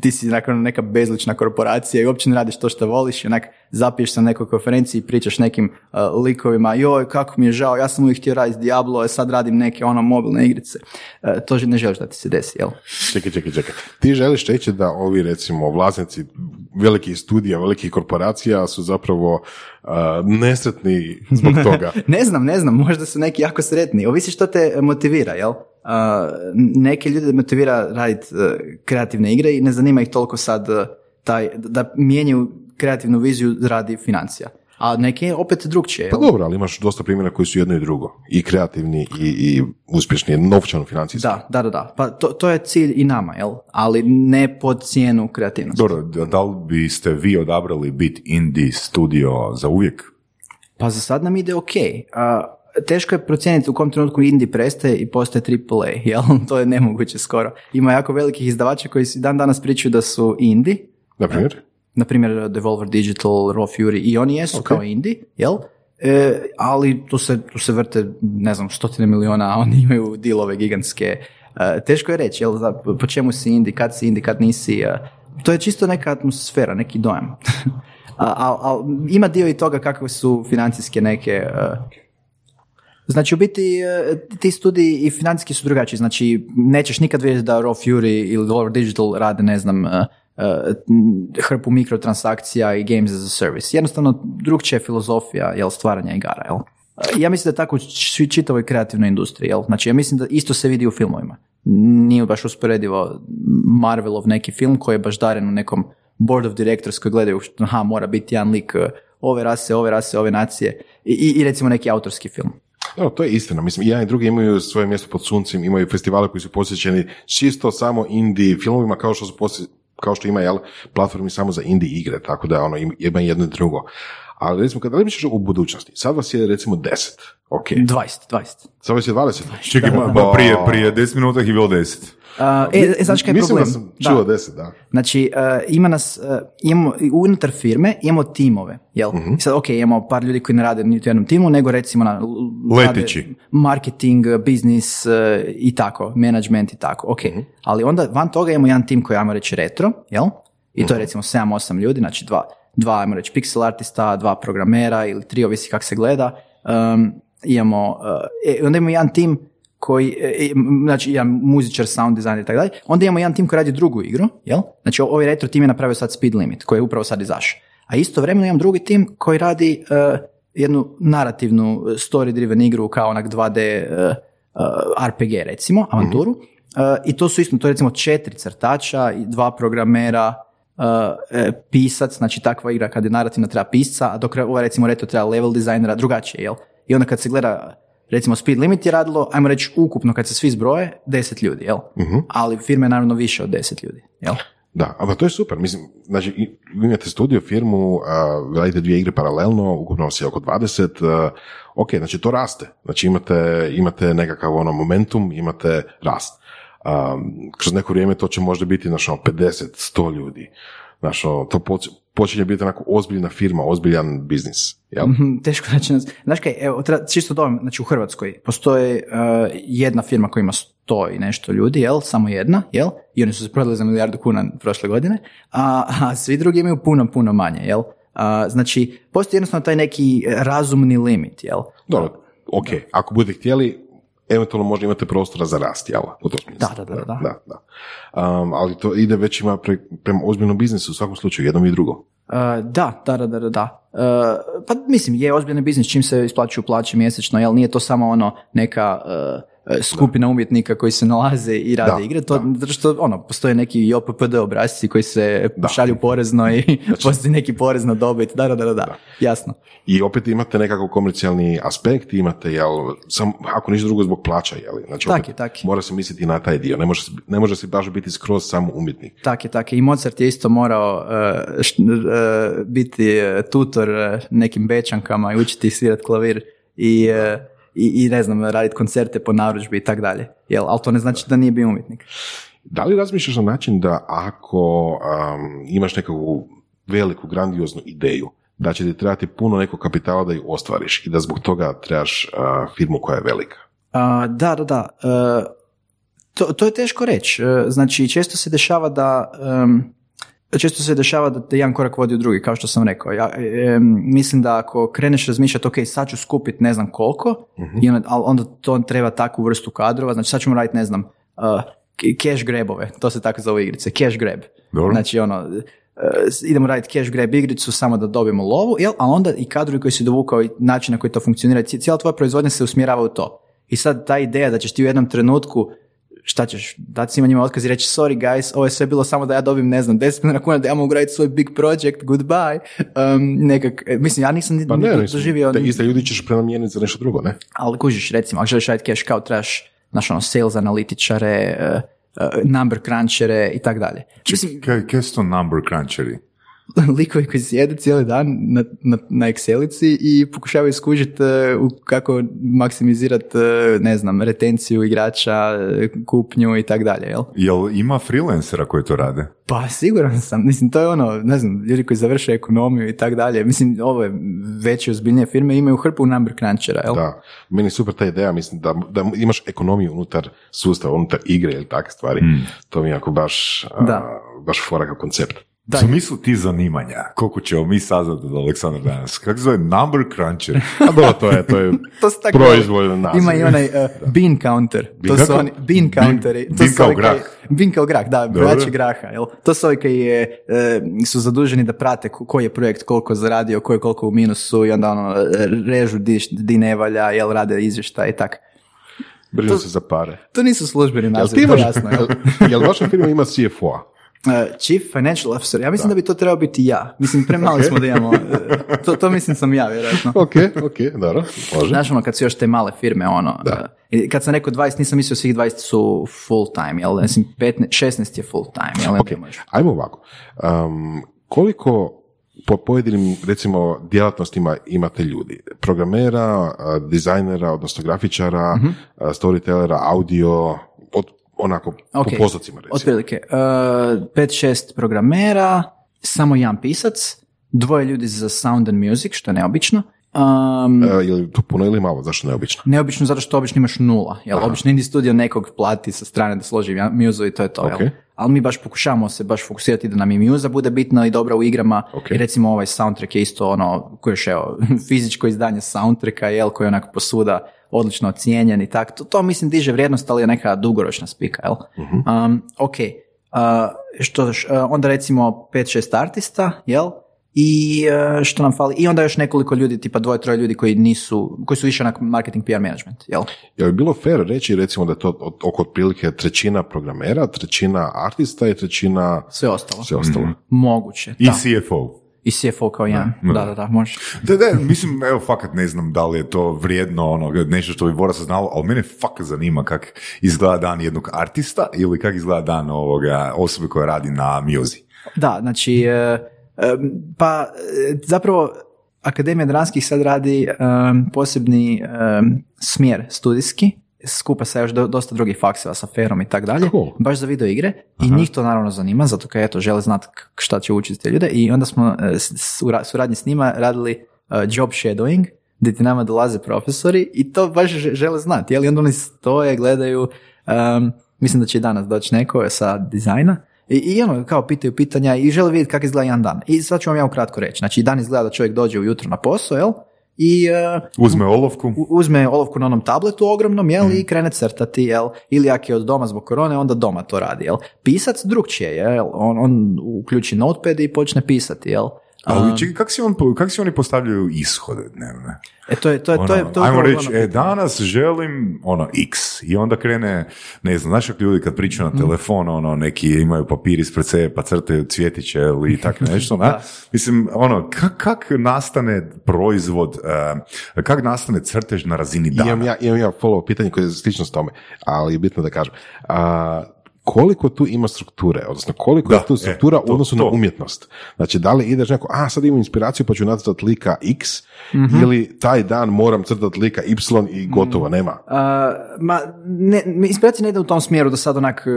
ti si nakon neka bezlična korporacija i uopće ne radiš to što voliš i onak zapiješ se na nekoj konferenciji i pričaš nekim e, likovima, joj kako mi je žao, ja sam uvijek htio raditi Diablo, a sad radim neke ono mobilne igrice. E, to ne želiš da ti se desi, jel? Čekaj, čekaj, čekaj. Ti želiš reći da ovi, recimo, vlasnici velikih studija, velikih korporacija su zapravo uh, nesretni zbog toga. ne znam, ne znam, možda su neki jako sretni. Ovisi što te motivira, jel? Neke ljude motivira raditi uh, kreativne igre i ne zanima ih toliko sad uh, taj, da mijenjaju kreativnu viziju radi financija. A neke opet drugčije. Pa dobro, ali imaš dosta primjera koji su jedno i drugo. I kreativni i, i uspješni, novčano financijski. Da, da, da, da. Pa to, to je cilj i nama, jel? Ali ne pod cijenu kreativnosti. Dobro, da- da li biste vi odabrali biti indie studio za uvijek? Pa za sad nam ide ok. A, teško je procijeniti u kom trenutku indie prestaje i postaje AAA, jel? To je nemoguće skoro. Ima jako velikih izdavača koji si dan danas pričaju da su indie, Na primjer? na primjer Devolver Digital, Raw Fury i oni jesu kao indie, jel? E, ali tu se, tu se vrte, ne znam, stotine miliona, a oni imaju dilove gigantske. E, teško je reći, jel, po čemu si indie, kad si indie, kad nisi. e, to je čisto neka atmosfera, neki dojam. a, a, a ima dio i toga kakve su financijske neke e, Znači, u biti, e, ti studiji i financijski su drugačiji. Znači, nećeš nikad vidjeti da Raw Fury ili Dollar Digital rade, ne znam, e, e, hrpu mikrotransakcija i games as a service. Jednostavno, drugčija je filozofija, jel, stvaranja igara, jel? Ja mislim da je tako u čitavoj kreativnoj industriji, jel? Znači, ja mislim da isto se vidi u filmovima. Nije baš usporedivo Marvelov neki film koji je baš daren u nekom board of directors koji gledaju, aha, mora biti jedan lik ove rase, ove rase, ove nacije i, i recimo neki autorski film. No, to je istina. Mislim, jedan i drugi imaju svoje mjesto pod suncem, imaju festivale koji su posjećeni čisto samo indie filmovima, kao što su posje- kao što ima jel, platformi samo za indie igre, tako da ono, im- ima jedno i drugo. Ali recimo, kada razmišljaš o budućnosti, sad vas je recimo 10, ok, 20, 20. sad vas je 20. Čekaj, ma, ma prije, prije 10 minuta ih je bilo 10. Uh, e, e, znaš kaj je Mislim problem? da sam čuo 10, da. Znači, uh, ima nas, uh, imamo, unutar firme imamo timove, jel? Mhm. I Sad, ok, imamo par ljudi koji ne rade niti u jednom timu, nego recimo na, l- Leteći. rade marketing, biznis uh, i tako, management i tako, ok. Mhm. Ali onda van toga imamo jedan tim koji ajmo reći retro, jel? I Mhm. to je recimo 7-8 ljudi, znači dva, dva ajmo reći pixel artista, dva programera ili tri, ovisi kako se gleda. Um, imamo, uh, onda imamo jedan tim koji, e, znači jedan muzičar, sound designer i tako dalje. Onda imamo jedan tim koji radi drugu igru, jel? Znači ovaj retro tim je napravio sad Speed Limit, koji je upravo sad izašao. A istovremeno imam drugi tim koji radi e, jednu narativnu e, story driven igru kao onak 2D e, e, RPG recimo, avanturu. E, I to su isto, to je recimo četiri crtača i dva programera, pisac, znači takva igra kad je narativna treba pisca, a dok ova recimo retro treba level dizajnera, drugačije, jel? I onda kad se gleda recimo Speed Limit je radilo, ajmo reći ukupno kad se svi zbroje, 10 ljudi, jel? Ali firma je naravno više od 10 ljudi, jel? Da, ali to je super. Mislim, znači, imate studio, firmu, a, radite dvije igre paralelno, ukupno vas je oko 20, a, ok, znači to raste. Znači imate, imate nekakav ono momentum, imate rast. A, kroz neko vrijeme to će možda biti, znači, ono, 50, 100 ljudi. Znači, ono, to poč- počinje biti onako ozbiljna firma, ozbiljan biznis. Jel? Mhm, Teško reći. Znaš kaj, evo, treba, čisto dojam, znači u Hrvatskoj postoji uh, jedna firma koja ima sto i nešto ljudi, jel? Samo jedna, jel? I oni su se prodali za milijardu kuna prošle godine, a, a svi drugi imaju puno, puno manje, jel? A, znači, postoji jednostavno taj neki razumni limit, jel? Dobro, ok, ako budete htjeli, eventualno možda imate prostora za rast, jel? U tom smislu. Da, da, da, da. da, da. Um, ali to ide već ima pre, prema ozbiljnom biznisu u svakom slučaju, jednom i drugom. Uh, da, da, da, da, da. Uh, pa mislim, je ozbiljni biznis čim se isplaćuju plaće mjesečno, jel nije to samo ono neka uh, skupina umjetnika koji se nalaze i rade Da, igre, to zato što ono, postoje neki JOPPD obrasci koji se Da. šalju porezno i postoji neki porez na dobit, da, da, da, da, da, jasno. I opet imate nekakav komercijalni aspekt, imate, jel, sam, ako ništa drugo zbog plaća, jel? Znači, Tak opet je, tak mora se misliti na taj dio, ne može, se- ne može se baš biti skroz samo umjetnik. Tak je, tak je. I Mozart je isto morao uh, št- uh, biti uh, tutor uh, nekim bečankama i učiti ih svirat klavir i, uh, i, i ne znam, raditi koncerte po narudžbi i tak dalje. Jel, ali to ne znači da nije bio umjetnik. Da li razmišljaš na način da ako um, imaš nekakvu veliku, grandioznu ideju, da će ti trebati puno nekog kapitala da ju ostvariš i da zbog toga trebaš uh, firmu koja je velika? A, da, da, da. E, to, to je teško reći. E, Znači, često se dešava da... em, često se dešava da te jedan korak vodi u drugi, kao što sam rekao. Ja em, mislim da ako kreneš razmišljati, ok, sad ću skupiti ne znam koliko, i onda, ali onda to treba takvu vrstu kadrova, znači sad ćemo raditi, ne znam, uh, cash grabove, to se tako zove igrice, cash grab. Dobro. Znači, ono, e, idemo raditi cash grab igricu samo da dobijemo lovu, jel? a onda i kadrovi koji si dovukao i način na koji to funkcionira, cijela tvoja proizvodnja se usmjerava u to. I sad ta ideja da ćeš ti u jednom trenutku šta ćeš, dati svima njima otkaz i reći sorry guys, ovo je sve bilo samo da ja dobijem, ne znam, 10 milijuna kuna da ja mogu raditi svoj big project, goodbye. Um, nekak, e, mislim, ja nisam ni, Pa ne, doživio, te iste ljudi ćeš prenamijeniti za nešto drugo, ne? ali kužiš, recimo, ako želiš raditi cash cow, trebaš, znaš, ono, sales analitičare, uh, uh, number crunchere i tak dalje. Mislim, Kaj, kaj su to number cruncheri? likovi koji sjede cijeli dan na, na, na Excelici i pokušavaju skužiti u kako maksimizirati, ne znam, retenciju igrača, e, kupnju i tak dalje, jel? Jel ima freelancera koji to rade? Pa siguran sam, mislim, to je ono, ne znam, ljudi koji završe ekonomiju i tak dalje, mislim, ove veće ozbiljnije firme imaju hrpu number crunchera, jel? Da, meni je super ta ideja, mislim, da, da imaš ekonomiju unutar sustava, unutar igre ili takve stvari. To mi je jako baš, a, Da. baš fora koncept. Da. Zamisli ti zanimanja. Koliko ćemo mi saznati od Aleksandra danas? Kako se zove number cruncher? A dobro, to je, to je To tako- proizvoljno naziv. Ima i onaj uh, bean counter. To su oni, bean counteri. To bean su kao ovi grah. koji- Bean kao grah, da, braće graha. Jel? To su ovi koji je, e, su zaduženi da prate ko- koji je projekt koliko zaradio, koji je koliko u minusu i onda ono, režu di, di ne valja, jel rade izvještaj i tak. Brinu se za pare. To nisu službeni nazivi, to jasno. Jel? jel vaša firma ima CFO-a? E, Chief Financial Officer, ja mislim da. bi to trebao biti ja. Mislim, premali smo da imamo. e, To, to mislim sam ja, vjerojatno. Ok, ok, dobro, može. Znaš ono kad su još te male firme ono, Da. i kad sam rekao 20 nisam mislio svih 20 su full time, jel, mislim 15, 16 je full time, jel, Ok, ajmo ovako. Um, koliko po pojedinim, recimo, djelatnostima imate ljudi? Programera, dizajnera, odnosno grafičara, Mhm. a, storytellera, audio, onako, Ok, po postocima, recimo. Otprilike, uh, 5-6 programera, samo jedan pisac, dvoje ljudi za sound and music, što je neobično. Um, E, je li to puno ili malo? Zašto neobično? Neobično zato što obično imaš nula. Jel? Obično indie studio nekog plati sa strane da složi muzu i to je to. Ok. Jel? Ali mi baš pokušavamo se baš fokusirati da nam i muza bude bitna i dobra u igrama. Ok. I recimo ovaj soundtrack je isto ono, koji je još evo, fizičko izdanje soundtracka, jel, koji je onako posuda odlično ocijenjen i tako. To, to mislim diže vrijednost, ali je neka dugoročna spika, jel? Um, ok. Uh, što, š- uh, onda recimo 5-6 artista, jel? I uh, što nam fali? I onda još nekoliko ljudi, tipa dvoje, troje ljudi koji nisu, koji su više na marketing PR management, jel? Je li bilo fair reći, recimo, da je to oko otprilike trećina programera, trećina artista i trećina Sve ostalo. sve ostalo? Moguće. I da. CFO. I CFO kao jedan. Da, da, da, može. Da, da, mislim, evo, fakat ne znam da li je to vrijedno, ono, nešto što bi Bora saznalo, ali mene fakat zanima kak izgleda dan jednog artista ili kak izgleda dan ovoga osobe koja radi na Miozi. Da, znači, e, e, pa e, zapravo Akademija dranskih sad radi posebni smjer studijski, skupa sa još do- dosta drugih fakseva sa ferom i tak dalje, Cool. baš za video igre i njih to naravno zanima, zato kaj eto žele znati šta će učiti te ljude i onda smo e, u ra- suradnji s njima radili e, job shadowing, gdje ti nama dolaze profesori i to baš žele znati, jel? I onda oni stoje, gledaju, em, mislim da će i danas doći neko sa dizajna, i, I ono, kao pitaju pitanja i žele vidjeti kako izgleda jedan dan. I sad ću vam ja ukratko reći. Znači, dan izgleda da čovjek dođe ujutro na posao, jel? I e, Uzme olovku, uzme olovku na onom tabletu ogromnom, jel, i krene crtati, jel, ili ako je od doma zbog korone, onda doma to radi, jel. Pisac drugčije, jel, on, on uključi notepad i počne pisati, jel. Ali čekaj, kak si, on, kak si oni postavljaju ishode dnevne? E, to je, to je, to je, Ono, to je ajmo reći, ono e, danas želim ono x i onda krene, ne znam, znaš kako ljudi kad pričaju na telefon, ono, neki imaju papir ispred sebe pa crtaju cvjetiće ili tako nešto, ne? Mislim, ono, kak, kak nastane proizvod, uh, kak nastane crtež na razini dana? Imam ja, imam ja follow pitanje koje je slično s tome, ali je bitno da kažem. A, koliko tu ima strukture, odnosno koliko Da, je tu e, struktura to- u odnosu to. na umjetnost? Znači, da li ideš neko, a sad imam inspiraciju pa ću nacrtati lika X, Mhm. ili taj dan moram crtati lika Y i gotovo, nema. A, ma, ne, inspiracija ne ide u tom smjeru da sad onak e,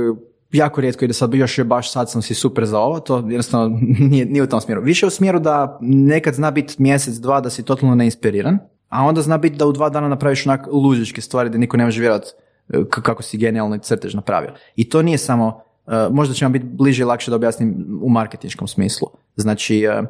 jako rijetko ide sad još je baš sad sam si super za ovo, to jednostavno nije, nije u tom smjeru. Više u smjeru da nekad zna biti mjesec, dva da si totalno neinspiriran, a onda zna biti da u dva dana napraviš onak luzičke stvari da niko ne može vjerovati e, k- kako si genijalno crtež napravio. I to nije samo, e, možda će vam biti bliže i lakše da objasnim u marketinškom smislu. Znači, e,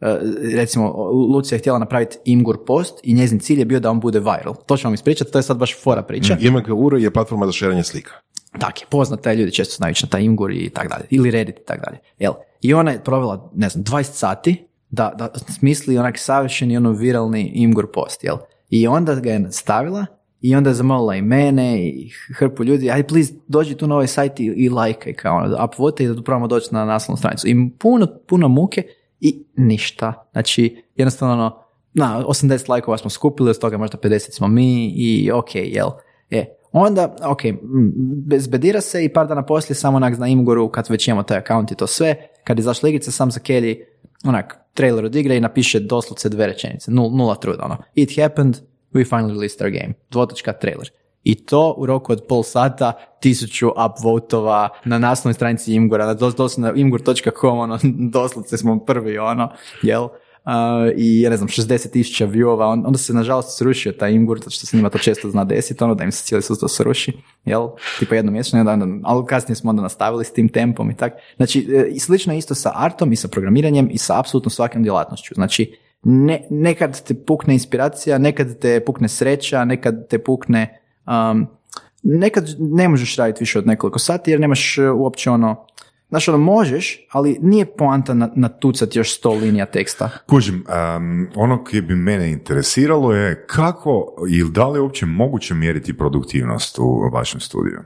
e, recimo, Lucija je htjela napraviti Imgur post i njezin cilj je bio da on bude viral. To ću vam ispričati, to je sad baš fora priča. IMG Uro je platforma za šeranje slika. Tak je, poznata ljudi često znaju na taj Imgur i tak dalje, ili Reddit i tak dalje. Jel? I ona je provela, ne znam, 20 sati da, da smisli onak savršeni ono viralni Imgur post, jel? I onda ga je stavila i onda je zamolila i mene i hrpu ljudi, aj please dođi tu na ovaj sajt i, i lajkaj kao ono, upvote i da probamo doći na naslovnu stranicu. I puno, puno muke i ništa. Znači, jednostavno ono, na, 80 lajkova smo skupili, od toga možda 50 smo mi i ok, jel? E, onda, ok, bezbedira se i par dana poslije samo onak na Imgoru, kad već imamo taj account i to sve, kad izašla igrica, sam za Kelly onak trailer od igre i napiše doslovce dve rečenice, nul, nula truda, ono, it happened, we finally released our game, dvotočka trailer. I to u roku od pol sata, tisuću upvotova na naslovnoj stranici Imgura, na dos, doslovno na imgur.com, ono, doslovce smo prvi, ono, jel? Uh, i ja ne znam, 60 tisuća viewova, on- onda se nažalost srušio taj Imgur, zato što se njima to često zna desiti, ono da im se cijeli sustav sruši, jel, tipa jednom mjesečno, i onda, ali kasnije smo onda nastavili s tim tempom i tak. Znači, e, slično je isto sa artom i sa programiranjem i sa apsolutno svakom djelatnošću. Znači, ne, nekad te pukne inspiracija, nekad te pukne sreća, nekad te pukne, um, nekad ne možeš raditi više od nekoliko sati jer nemaš e, uopće ono, Znaš, ono, možeš, ali nije poanta na, natucati još sto linija teksta. Kužim, um, ono koje bi mene interesiralo je kako ili da li je uopće moguće mjeriti produktivnost u vašem studiju? E,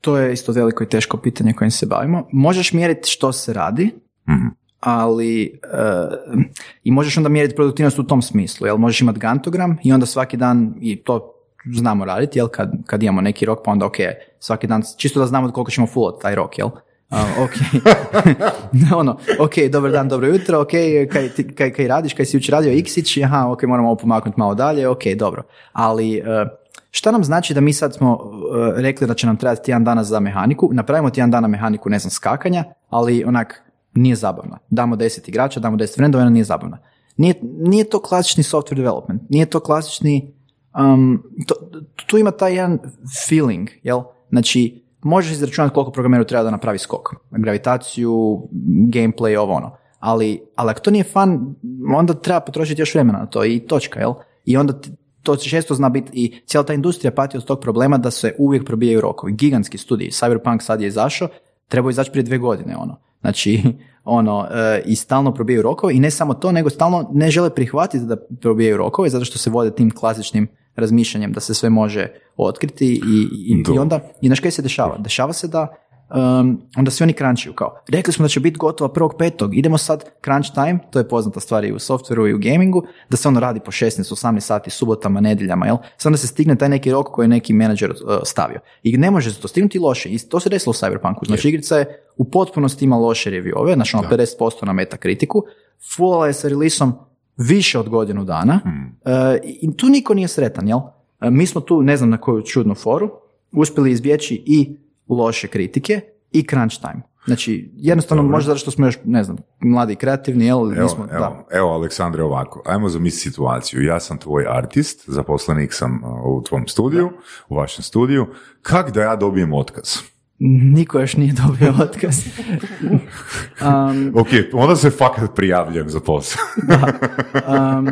to je isto veliko i teško pitanje kojim se bavimo. Možeš mjeriti što se radi, Mhm. Ali e, i možeš onda mjeriti produktivnost u tom smislu, jel? Možeš imati gantogram i onda svaki dan i to znamo raditi, jel? Kad, kad imamo neki rok pa onda ok, svaki dan, čisto da znamo koliko ćemo fullat taj rok, jel? A, ok, ono, ok, dobar dan, dobro jutro, ok, kaj, ti- kaj, kaj radiš, kaj si jučer radio iksić, aha, ok, moramo ovo pomaknuti malo dalje, ok, dobro, ali e, šta nam znači da mi sad smo e, rekli da će nam trebati tjedan dana za mehaniku, napravimo tjedan dana mehaniku, ne znam, skakanja, ali onak, nije zabavna. Damo 10 igrača, damo 10 frendova, ona nije zabavna. Nije, nije to klasični software development, nije to klasični, um, to, tu ima taj jedan feeling, jel? Znači, možeš izračunati koliko programeru treba da napravi skok, gravitaciju, gameplay, ovo ono. Ali, ali ako to nije fan, onda treba potrošiti još vremena na to i točka, jel? I onda ti- to često zna biti i cijela ta industrija pati od tog problema da se uvijek probijaju rokovi. Gigantski studij, Cyberpunk sad je izašao, trebao izaći prije dve godine, ono. Znači, ono, e, i stalno probijaju rokove i ne samo to, nego stalno ne žele prihvatiti da probijaju rokove zato što se vode tim klasičnim razmišljanjem da se sve može otkriti i, i, i Da. onda, i znaš kaj se dešava? Dešava se da um, onda svi oni crunchuju kao, rekli smo da će biti gotova prvog petog, idemo sad crunch time, to je poznata stvar i u softveru i u gamingu, da se ono radi po 16-18 sati subotama, nedjeljama, jel? Sad onda se stigne taj neki rok koji je neki menadžer uh, stavio. I ne može se to stignuti loše. I to se desilo u Cyberpunku. Znači, igrica je u potpunosti ima loše reviewove, znači ono 50% na metakritiku, fullala je sa releaseom više od godinu dana uh, i tu niko nije sretan, jel? Uh, mi smo tu, ne znam na koju čudnu foru, uspjeli izbjeći i loše kritike i crunch time. Znači, jednostavno možda zato što smo još, ne znam, mladi i kreativni, jel? Evo, nismo, evo, da. evo, Aleksandre, ovako, ajmo zamisliti situaciju. Ja sam tvoj artist, zaposlenik sam uh, u tvom studiju, u vašem studiju. Kak da ja dobijem otkaz? Niko još nije dobio otkaz. um, Ok, onda se fakat prijavljujem za posao. um,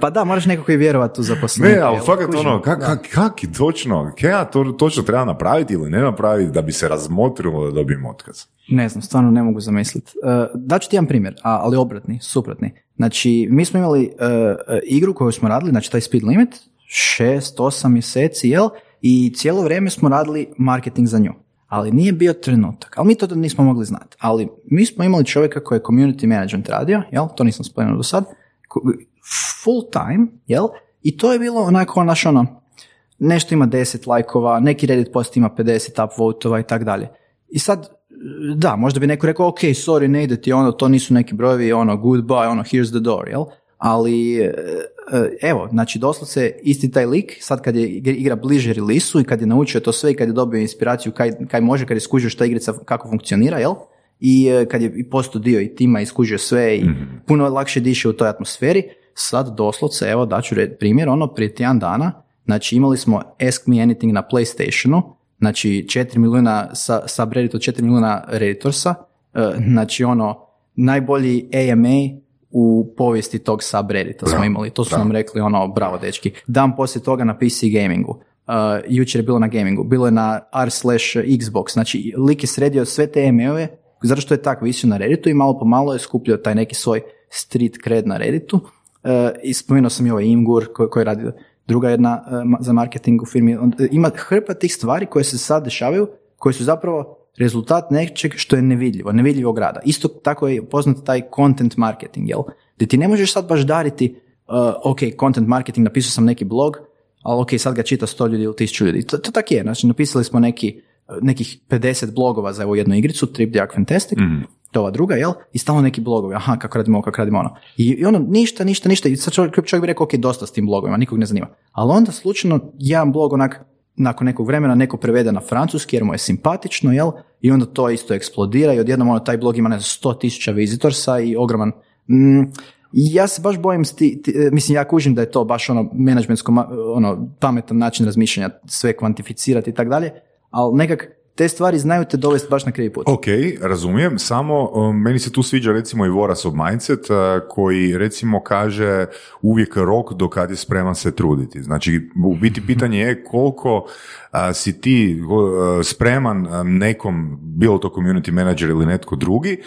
pa da, moraš nekako i vjerovati u zaposlenike. ne, ali fakat Kužim, ono, kak, da. kak, kak i točno, kaj ja to točno treba napraviti ili ne napraviti da bi se razmotrilo da dobijem otkaz? Ne znam, stvarno ne mogu zamisliti. Uh, daću ti jedan primjer, a, ali obratni, suprotni. Znači, mi smo imali uh, uh, igru koju smo radili, znači taj speed limit, šest, osam mjeseci, jel? I cijelo vrijeme smo radili marketing za nju. Ali nije bio trenutak. Ali mi to tad nismo mogli znati. Ali mi smo imali čovjeka koji je community management radio, jel? To nisam spomenuo do sad. Full time, jel? I to je bilo onako, naš ono, nešto ima 10 lajkova, neki Reddit post ima 50 upvotova i tak dalje. I sad, da, možda bi neko rekao, ok, sorry, ne ide ti ono, to nisu neki brojevi, ono, goodbye, ono, here's the door, jel? Ali, evo, znači, doslovce isti taj lik, sad kad je igra- bliže release i kad je naučio to sve i kad je dobio inspiraciju kaj, kaj može, kad je skužio šta igrica, kako funkcionira, jel? I e, kad je postao dio i tima i skužio sve i puno lakše diše u toj atmosferi, sad doslovce, evo, daću red, primjer, ono, prije tjedan dana, Znači imali smo Ask Me Anything na PlayStationu, znači 4 milijuna sa, od 4 milijuna redditorsa, e, znači ono najbolji AMA u povijesti tog subreddita smo imali, to su nam rekli ono bravo dečki. Dan poslije toga na PC gamingu, uh, jučer je bilo na gamingu, bilo je na r slash Xbox, znači lik je sredio sve te AMA-ove, zato što je tako visio na Redditu i malo po malo je skupljio taj neki svoj street cred na Redditu. Uh, I spomenuo sam i ovaj Imgur koji, koji radi. Druga jedna uh, za marketing u firmi. Ima hrpa tih stvari koje se sad dešavaju, koje su zapravo rezultat nečeg što je nevidljivo, nevidljivog rada. Isto tako je poznat taj content marketing, jel? Gdje ti ne možeš sad baš dariti, uh, ok, content marketing, napisao sam neki blog, ali ok, sad ga čita 100 ljudi ili 1000 ljudi. To, to tak je, znači napisali smo neki, nekih 50 blogova za ovu jednu igricu, Trip Ark Fantastic, to ova druga, jel? I stalno neki blogovi, aha, kako radimo ovo, kako radimo ono. I, i ono, ništa, ništa, ništa. I sad čovjek, čovjek bi rekao, ok, dosta s tim blogovima, nikog ne zanima. Ali onda slučajno jedan blog onak, nakon nekog vremena neko prevede na francuski jer mu je simpatično, jel? I onda to isto eksplodira i odjednom ono, taj blog ima ne znam, 100 tisuća vizitorsa i ogroman... Mm, ja se baš bojim, sti, ti- e, mislim, ja kužim da je to baš ono menadžmentsko, ono, pametan način razmišljanja, sve kvantificirati i tako dalje, ali nekak te stvari znaju te dovesti baš na krivi put. Ok, razumijem, samo um, meni se tu sviđa recimo i Vorasov mindset uh, koji recimo kaže uvijek rok do kad je spreman se truditi. Znači, u biti pitanje je koliko uh, si ti spreman nekom, bilo to community manager ili netko drugi,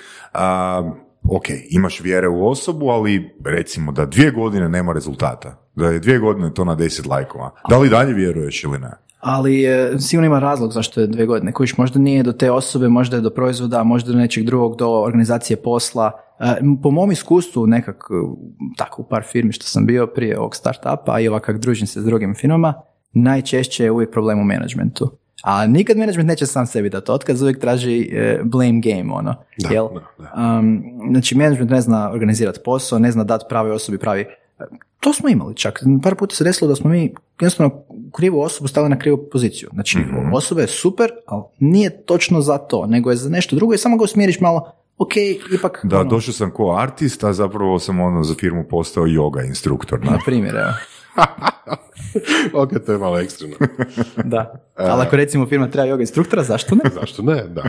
ok, imaš vjere u osobu, ali recimo da dvije godine nema rezultata, da je dvije godine to na deset lajkova. Da li dalje vjeruješ ili ne? Ali e, sigurno ima razlog zašto je dvije godine. Kojiš možda nije do te osobe, možda je do proizvoda, možda do nečeg drugog, do organizacije posla. E, po mom iskustvu nekak, e, tako u par firmi što sam bio prije ovog startupa, i ovak družim se s drugim firmama, najčešće je uvijek problem u menadžmentu. A nikad menadžment neće sam sebi dati otkaz, uvijek traži e, blame game, ono. Da, jel? da, Um, znači, menadžment ne zna organizirati posao, ne zna dati pravoj osobi pravi... To smo imali čak. Par puta se desilo da smo mi jednostavno krivu osobu stavili na krivu poziciju. Znači, osoba je super, ali nije točno za to, nego je za nešto drugo i samo ga usmjeriš malo, ok, ipak... Da, ono, došao sam ko artist, a zapravo sam ono za firmu postao yoga instruktor. Na primjer, evo. ok, to je malo ekstremno. Da. Ali ako recimo firma treba yoga instruktora, zašto ne? Zašto ne, da.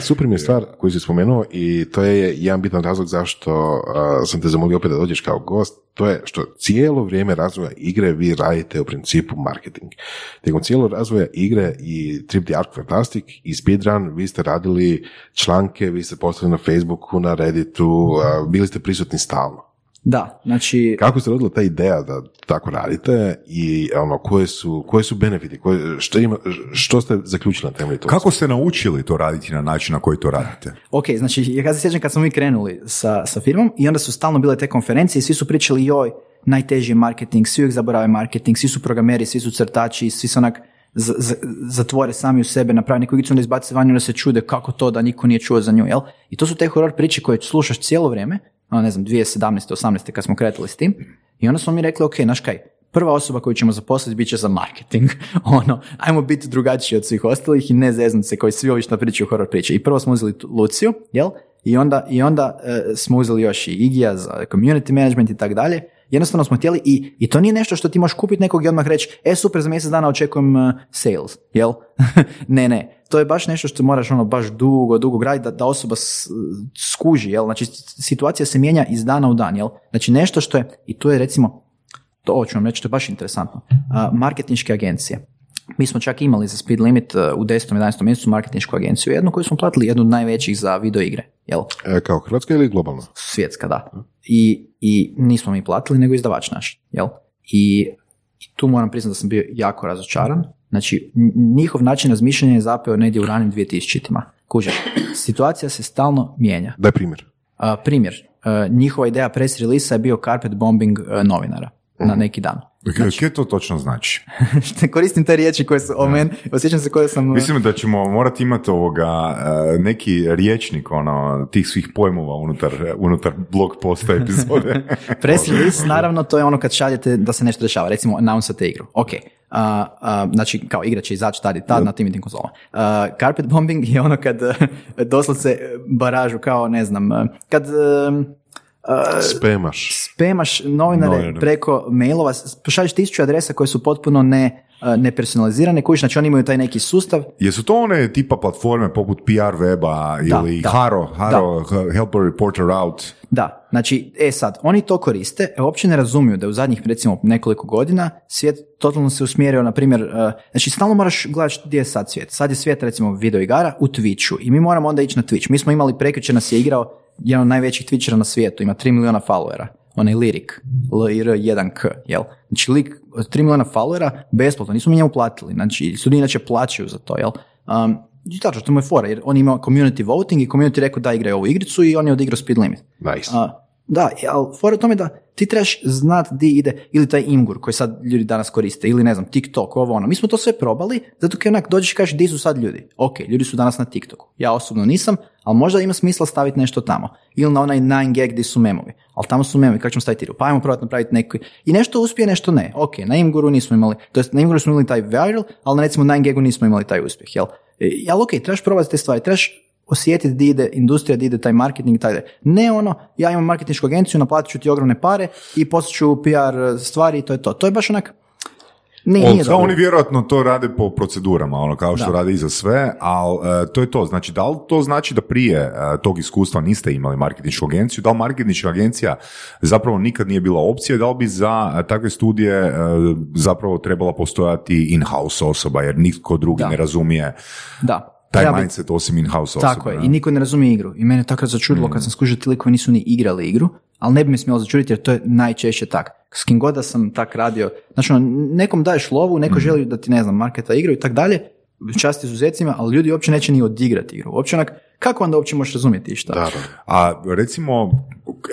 Super mi je stvar koju si spomenuo i to je jedan bitan razlog zašto a, sam te zamolio opet da dođeš kao gost, to je što cijelo vrijeme razvoja igre vi radite u principu marketing. Tijekom cijelog razvoja igre i Trip the Ark Fantastic i Speedrun vi ste radili članke, vi ste postali na Facebooku, na Redditu, bili ste prisutni stalno. Da, znači, Kako se rodila ta ideja da tako radite i ono, koje su, koje su benefiti, koje, što, ima, što ste zaključili na temelju toga? Kako ste naučili to raditi na način na koji to radite? ok, znači ja se sjećam kad smo mi krenuli sa, sa firmom i onda su stalno bile te konferencije i svi su pričali joj, najteži je marketing, svi uvijek zaborave marketing, svi su programeri, svi su crtači, svi su onak z- z- zatvore sami u sebe, napravi neku igricu, onda izbace van i onda se čude kako to da niko nije čuo za nju, jel? I to su te horor priče koje slušaš cijelo vrijeme, ono, ne znam, 2017. 18. kad smo kretali s tim, i onda smo mi rekli, ok, znaš kaj, prva osoba koju ćemo zaposliti bit će za marketing. ono, ajmo biti drugačiji od svih ostalih i ne zeznut se koji svi ovično pričaju horor priče. I prvo smo uzeli Luciju, jel? I onda, i onda e, smo uzeli još i Igija za community management i tako dalje. Jednostavno smo htjeli i, i to nije nešto što ti možeš kupiti nekog i odmah reći, e super, za mjesec dana očekujem e, sales, jel? ne, ne, to je baš nešto što moraš ono baš dugo, dugo graditi da, da osoba s- skuži, jel? Znači situacija se mijenja iz dana u dan, jel? Znači nešto što je, i tu je recimo, to ću vam reći, to je baš interesantno. A, marketinške agencije. Mi smo čak imali za Speed Limit uh, u 10. i 11. mjesecu marketinšku agenciju, jednu koju smo platili, jednu od najvećih za video igre, jel? E, kao Hrvatska ili globalno? Svjetska, da. I, I nismo mi platili, nego izdavač naš, jel? I, i tu moram priznati da sam bio jako razočaran. Znači, njihov način razmišljanja je zapeo negdje u ranim 2000-ima. Kužiš, situacija se stalno mijenja. Daj primjer. A, primjer, a, njihova ideja press release je bio carpet bombing a, novinara na neki dan. Kje to točno znači? Koristim te riječi koje su o meni, osjećam se koje sam... Mislim da ćemo morati imati ovoga, e, neki riječnik ono, tih svih pojmova unutar, unutar blog posta epizode. Press release, naravno, to je ono kad šaljete da se nešto dešava, recimo announcete igru. Ok, a, a, znači kao igra će izaći tad i tad na tim i tim konzolama. A, carpet bombing je ono kad eh, doslovce baražu kao, ne znam, kad Spemaš. spemaš novinare Novinare. preko mailova, pošalješ tisuću adresa koje su potpuno ne, eh, nepersonalizirane, kužiš, znači oni imaju taj neki sustav, Jesu to one tipa platforme poput PR weba ili da. Haro, Haro, Help a Reporter Out? Da, znači, e sad, oni to koriste, a uopće ne razumiju da je u zadnjih, recimo, nekoliko godina svijet totalno se usmjerio, na primjer, uh, znači, stalno moraš gledati gdje je sad svijet. Sad je svijet, recimo, video igara u Twitchu i mi moramo onda ići na Twitch. Mi smo imali, prekjučer nas je igrao jedan od najvećih Twitchera na svijetu, ima 3 miliona followera, onaj Lirik, L-I-R-1-K, jel? Znači, lik, 3 miliona followera, besplatno, nismo mi njemu platili, znači, ljudi inače plaćaju za to, jel? Um, i tačno, to mu je fora, jer on ima community voting i community rekao da igraju ovu igricu i on je odigrao speed limit. Nice. A, da, ali fora tome da ti trebaš znat di ide, ili taj Imgur koji sad ljudi danas koriste, ili ne znam, TikTok, ovo ono. Mi smo to sve probali, zato kad onak dođeš i kažeš di su sad ljudi. Ok, ljudi su danas na TikToku. Ja osobno nisam, ali možda ima smisla staviti nešto tamo. Ili na onaj 9gag gdje su memovi. Ali tamo su memovi, kako ćemo staviti? Pa ajmo probati napraviti neki. I nešto uspije, nešto ne. Ok, na Imguru nismo imali, to jest na Imguru smo imali taj viral, ali na recimo 9gagu nismo imali taj uspjeh, jel? E, ali ok, trebaš probati te stvari, trebaš osjetiti di ide industrija, di ide taj marketing i taj Ne ono, ja imam marketinšku agenciju, naplatit ću ti ogromne pare i poslat ću PR stvari i to je to. To je baš onak, nije, nije dobro. oni vjerojatno to rade po procedurama, ono kao što Da. rade i za sve, ali e, to je to. Znači, da li to znači da prije e, tog iskustva niste imali marketinšku agenciju, da li marketinška agencija zapravo nikad nije bila opcija, da li bi za e, takve studije e, zapravo trebala postojati in-house osoba, jer nitko drugi Da. ne razumije Da. Taj mindset osim in-house osoba. Tako je, i niko ne razumije igru. I mene je tako začudilo kad sam skužio ti likovi nisu ni igrali igru, ali ne bi me smjelo začuditi jer to je najčešće tak. S kim god da sam tak radio, znači ono, nekom daješ lovu, neko želi da ti, ne znam, marketa igru i tak dalje, čast izuzecima, ali ljudi uopće neće ni odigrati igru. Uopće onak, kako onda uopće možeš razumjeti šta? Da, da. A recimo,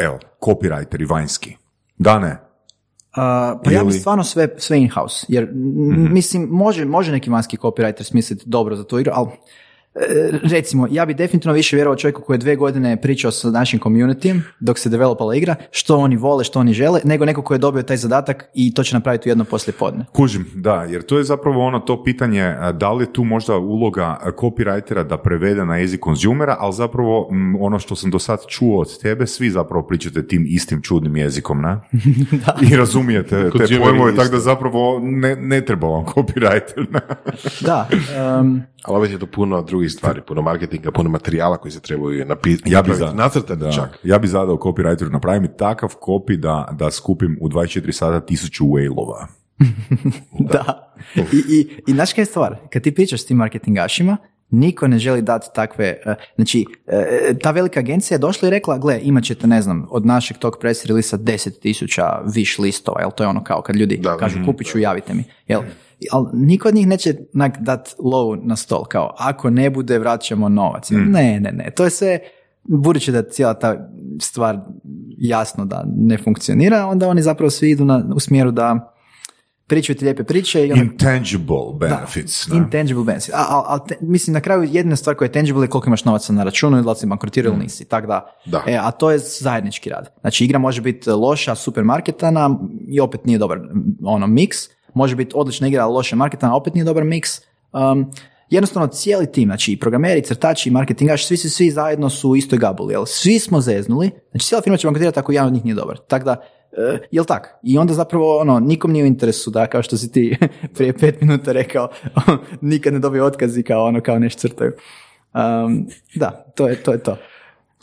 evo, copywriteri vanjski. Da ne, A, pa ja bi Ili- stvarno sve, sve in-house, jer m, mislim, može, može neki vanjski copywriter smisliti dobro za tu igru, ali recimo, ja bi definitivno više vjerovao čovjeku koji je dve godine pričao sa našim communityjem dok se developala igra, što oni vole, što oni žele, nego neko koji je dobio taj zadatak i to će napraviti u jedno poslije podne. Kužim, da, jer to je zapravo ono to pitanje da li je tu možda uloga copywritera da prevede na jezik konzumera, ali zapravo m, ono što sam do sad čuo od tebe, svi zapravo pričate tim istim čudnim jezikom, ne? I razumijete te pojmove, tako da zapravo ne, ne treba vam copywriter. Ne? Da, em, Ali opet je to puno drugih stvari, puno marketinga, puno materijala koji se trebaju napisati, Ja bi za- nacrtati Da. čak. Ja bi zadao copywriteru, napravi mi takav copy da, da skupim u 24 sata tisuću whale-ova. da. I, i, i znaš kaj je stvar? Kad ti pričaš s tim marketingašima, Niko ne želi dati takve, e, znači, e, ta velika agencija je došla i rekla, gle, imat ćete, ne znam, od našeg tog press releasa 10.000 viš listova, jel to je ono kao kad ljudi Da. kažu kupit ću, javite mi, jel? Ali niko od njih neće dat low na stol, kao ako ne bude vraćamo novac. Ne, ne, ne, to je sve, budući da cijela ta stvar jasno da ne funkcionira, onda oni zapravo svi idu na, u smjeru da pričaju ti lijepe priče i onda Intangible benefits. ne? Intangible benefits. A, a, a te- mislim, na kraju jedina stvar koja je tangible je koliko imaš novaca na računu i da li si bankrotirao ili nisi. Tak da, Da. E, a to je zajednički rad. Znači, igra može biti loša, super marketana i opet nije dobar ono, miks. Može biti odlična igra, ali loše marketana, opet nije dobar miks. Um, jednostavno cijeli tim, znači i programeri, crtači, i marketingaši, svi, svi, svi zajedno su u istoj gabuli, jel? Svi smo zeznuli, znači cijela firma će bankrotirati ako jedan od njih nije dobar. Tako da, e, jel tak? I onda zapravo, ono, nikom nije u interesu da, kao što si ti prije pet minuta rekao, nikad ne dobije otkaz i kao ono, kao nešto crtaju. Um, da, to je to. Je to.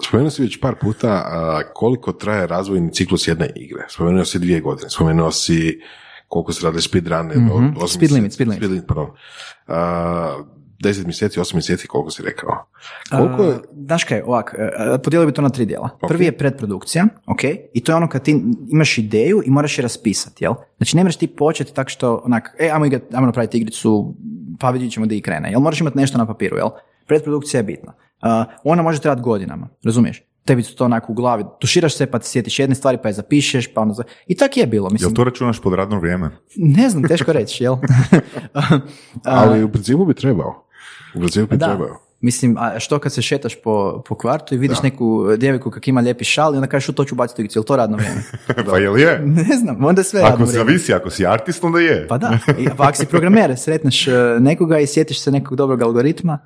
Spomenuo si već par puta a, koliko traje razvojni ciklus jedne igre. Spomenuo si dvije godine. Spomenuo si koliko se radili speedrune. mm Mhm. Speed limit, speed limit. pardon. A, deset mjeseci, osam mjeseci, koliko si rekao. Koliko je... Uh, Znaš kaj, ovak, uh, podijelio bi to na tri dijela. Prvi je predprodukcija, ok, i to je ono kad ti imaš ideju i moraš je raspisati, jel? Znači ne možeš ti početi tako što, onak, e, ajmo, igrat, ajmo napraviti igricu, pa vidjet ćemo da i krene, jel? Moraš imati nešto na papiru, jel? Predprodukcija je bitna. Uh, ona može trajati godinama, razumiješ? Tebi su to onako u glavi, tuširaš se pa ti sjetiš jedne stvari pa je zapišeš, pa ono... za- I tak je bilo, mislim. Jel to računaš pod radno vrijeme? Ne znam, teško reći, jel? Ali u principu bi trebao. U principu bi Da. trebao. Mislim, a što kad se šetaš po, po kvartu i vidiš neku djevojku kak ima lijepi šal i onda kažeš "U, to ću baciti u igricu, jel to radno vrijeme? pa jel je? ne znam, onda je sve radno Ako zavisi, ako si artist, onda je. Pa da, I, pa ako si programer, sretneš e, nekoga i sjetiš se nekog dobrog algoritma,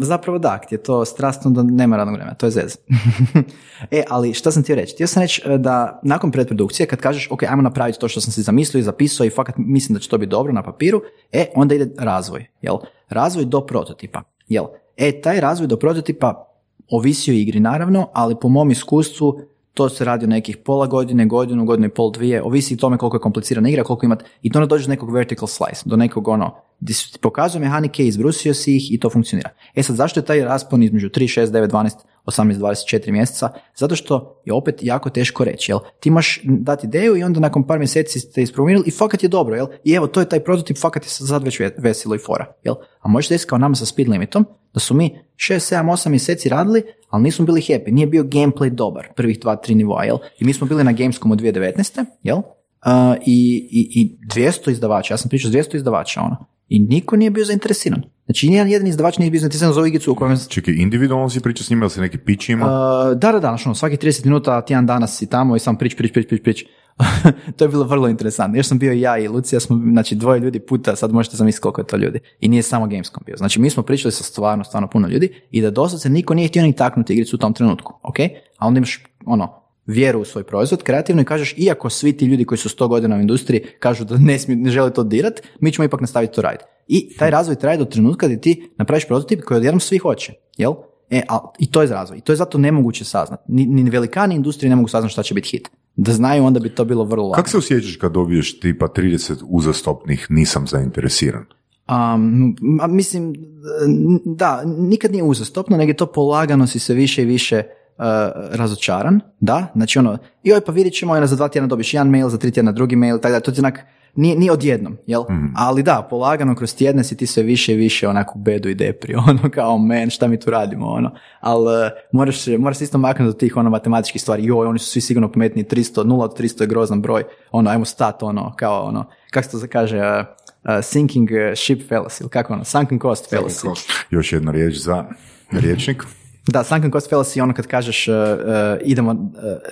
zapravo da, ti je to strastno da nema radnog vremena, to je zez. e, ali šta sam htio reći? Htio sam reći e, da nakon predprodukcije, kad kažeš, ok, ajmo napraviti to što sam si zamislio i zapisao i fakat mislim da će to biti dobro na papiru, e, onda ide razvoj, jel? Razvoj do prototipa, jel? E, taj razvoj do prototipa ovisi o igri naravno, ali po mom iskustvu to se radi o nekih pola godine, godinu, godinu i pol, dvije, ovisi i tome koliko je komplicirana igra, koliko imat, i to onda dođe do nekog vertical slice, do nekog ono, gdje ti pokazuje mehanike, izbrusio si ih i to funkcionira. E sad, zašto je taj raspon između 3, 6, 9, 12, 18, 24 mjeseca? Zato što je opet jako teško reći, jel? Ti imaš dati ideju i onda nakon par mjeseci ste ispromijenili i fakat je dobro, jel? I evo, to je taj prototip, fakat je sad već ve- veselo i fora, jel? A možeš desiti kao nama sa speed limitom, da su mi 6, 7, 8 mjeseci radili, ali nismo bili happy, nije bio gameplay dobar, prvih dva, tri nivoa, jel? I mi smo bili na Gamescomu 2019. jel? Uh, i, i, I 200 izdavača, ja sam pričao s 200 izdavača, ono. I niko nije bio zainteresiran. Znači, nijedan jedan izdavač nije bio zainteresiran za ovu igricu u kojem Čekaj, individualno si priča s njima ili si neki pitch ima? Uh, da, da, da, ono, svaki 30 minuta, tjedan dana si tamo i sam prič, prič, prič, prič, prič. to je bilo vrlo interesantno. Još sam bio i ja i Lucija, smo, znači dvoje ljudi puta, sad možete zamisliti koliko je to ljudi. I nije samo Gamescom bio. Znači mi smo pričali sa stvarno, stvarno puno ljudi i da doslovce niko nije htio ni taknuti igricu u tom trenutku, ok? A onda imaš, ono, vjeru u svoj proizvod, kreativno i kažeš, iako svi ti ljudi koji su 100 godina u industriji kažu da ne, smiju, ne žele to dirat, mi ćemo ipak nastaviti to raditi. I taj razvoj traje do trenutka gdje ti napraviš prototip koji odjednom svi hoće, jel? E, a, I to je razvoj. I to je zato nemoguće saznat. Ni, ni velikani industrije ne mogu saznati šta će biti hit. Da znaju, onda bi to bilo vrlo. Kako se osjećaš kad dobiješ tipa 30 uzastopnih nisam zainteresiran? Um, a mislim, da, nikad nije uzastopno, nego je to polagano si se više i više uh, razočaran, da, znači ono, joj pa vidjet ćemo, onda za dva tjedna dobiš jedan mail, za tri tjedna drugi mail, tako da to ti onak, nije, nije odjednom, jel? Ali da, polagano kroz tjedne si ti sve više i više onako u bedu i depri, ono kao man, šta mi tu radimo, ono, ali uh, moraš, se- moraš se isto maknuti do tih ono matematičkih stvari, joj, oni su svi sigurno pametni, 300, 0 od 300 je grozan broj, ono, ajmo stat, ono, kao ono, kako se to kaže, uh, uh, sinking ship fallacy, ili kako ono, sunken cost fallacy. Još jedna riječ za riječnik. Da, sunken cost fallacy je ono kad kažeš uh, uh, idemo, uh,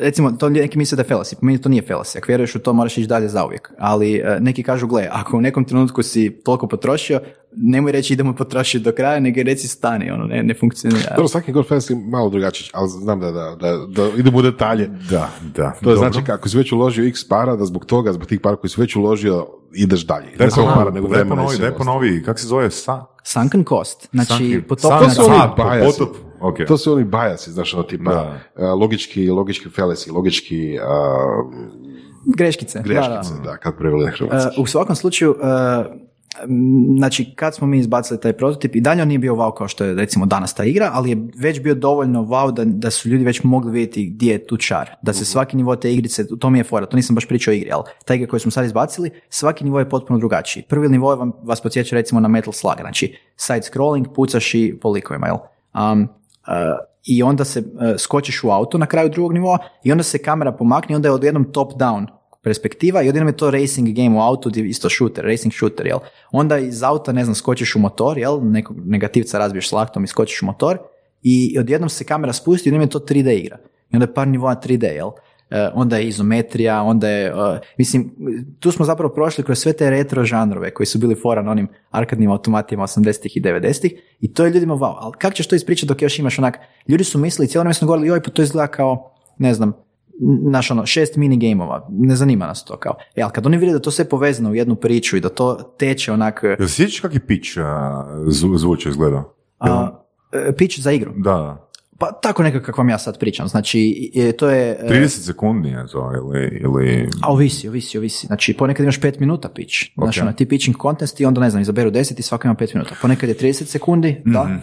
recimo to neki misle da je fallacy, po meni to nije fallacy, ako vjeruješ u to moraš ići dalje zauvijek, ali uh, neki kažu gle, ako u nekom trenutku si toliko potrošio, nemoj reći idemo potrošiti do kraja, nego reci stani, ono ne, ne funkcionira. Dobro, svaki golf fans je malo drugačiji, ali znam da, da, da, da idemo u detalje. Da, da. To je znači ako si već uložio x para, da zbog toga, zbog tih para koji si već uložio, ideš dalje. Daj Ne samo ponovi, para, nego daj vremena i ponovi, daj ponovi, kak se zove? Sa? Sunken cost, znači Sunken- potopljena To su oni potop, ok. To su oni bajasi, znaš, ono tipa Da. logički, logički felesi, logički uh, greškice. da, da. greškice, da, kad preveli na hrvatski. Uh, u svakom slučaju, uh, znači kad smo mi izbacili taj prototip i dalje on nije bio wow kao što je recimo danas ta igra, ali je već bio dovoljno wow da, da su ljudi već mogli vidjeti gdje je tu čar. Da se svaki nivo te igrice, to mi je fora, to nisam baš pričao o igri, ali ta igra koju smo sad izbacili, svaki nivo je potpuno drugačiji. Prvi nivo je vam, vas podsjeća recimo na Metal Slug, znači side scrolling, pucaš i po likovima, jel? Um, i onda se uh, skočiš u auto na kraju drugog nivoa i onda se kamera pomakne i onda je odjednom top down perspektiva i odjednom je to racing game u autu gdje je isto shooter, racing shooter, jel? Onda iz auta, ne znam, skočiš u motor, jel? Nekog negativca razbiješ s laktom i skočiš u motor i odjednom se kamera spusti i odjednom je to 3D igra. I onda je par nivoa 3D, jel? E, onda je izometrija, onda je, e, mislim, tu smo zapravo prošli kroz sve te retro žanrove koji su bili fora na onim arkadnim automatima 80-ih i 90-ih i to je ljudima wow, ali kako ćeš to ispričati dok još imaš onak, ljudi su mislili, cijelo vrijeme smo govorili, joj, pa to izgleda kao, ne znam, naš ono, šest mini gameova, ne zanima nas to kao. E, ali kad oni vide da to sve povezano u jednu priču i da to teče onak, Jel se sjećaš kak je pitch uh, zvu, zvuče izgleda? pitch za igru. Da, Pa tako nekako kako vam ja sad pričam. Znači, e, to je... e, 30 sekundi je to, ili... ili... A ovisi, ovisi, ovisi. Znači, ponekad imaš 5 minuta pitch. Znači, Ok. ono, ti pitching contest i onda, ne znam, izaberu 10 i svako ima 5 minuta. Ponekad je 30 sekundi, da. Mhm.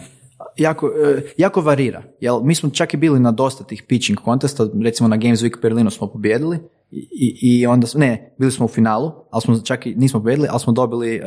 Jako, e, jako varira. Jel, mi smo čak i bili na dosta tih pitching contesta, recimo na Games Week Berlinu smo pobjedili i, i, i onda, ne, bili smo u finalu, ali smo čak i nismo pobjedili, ali smo dobili uh,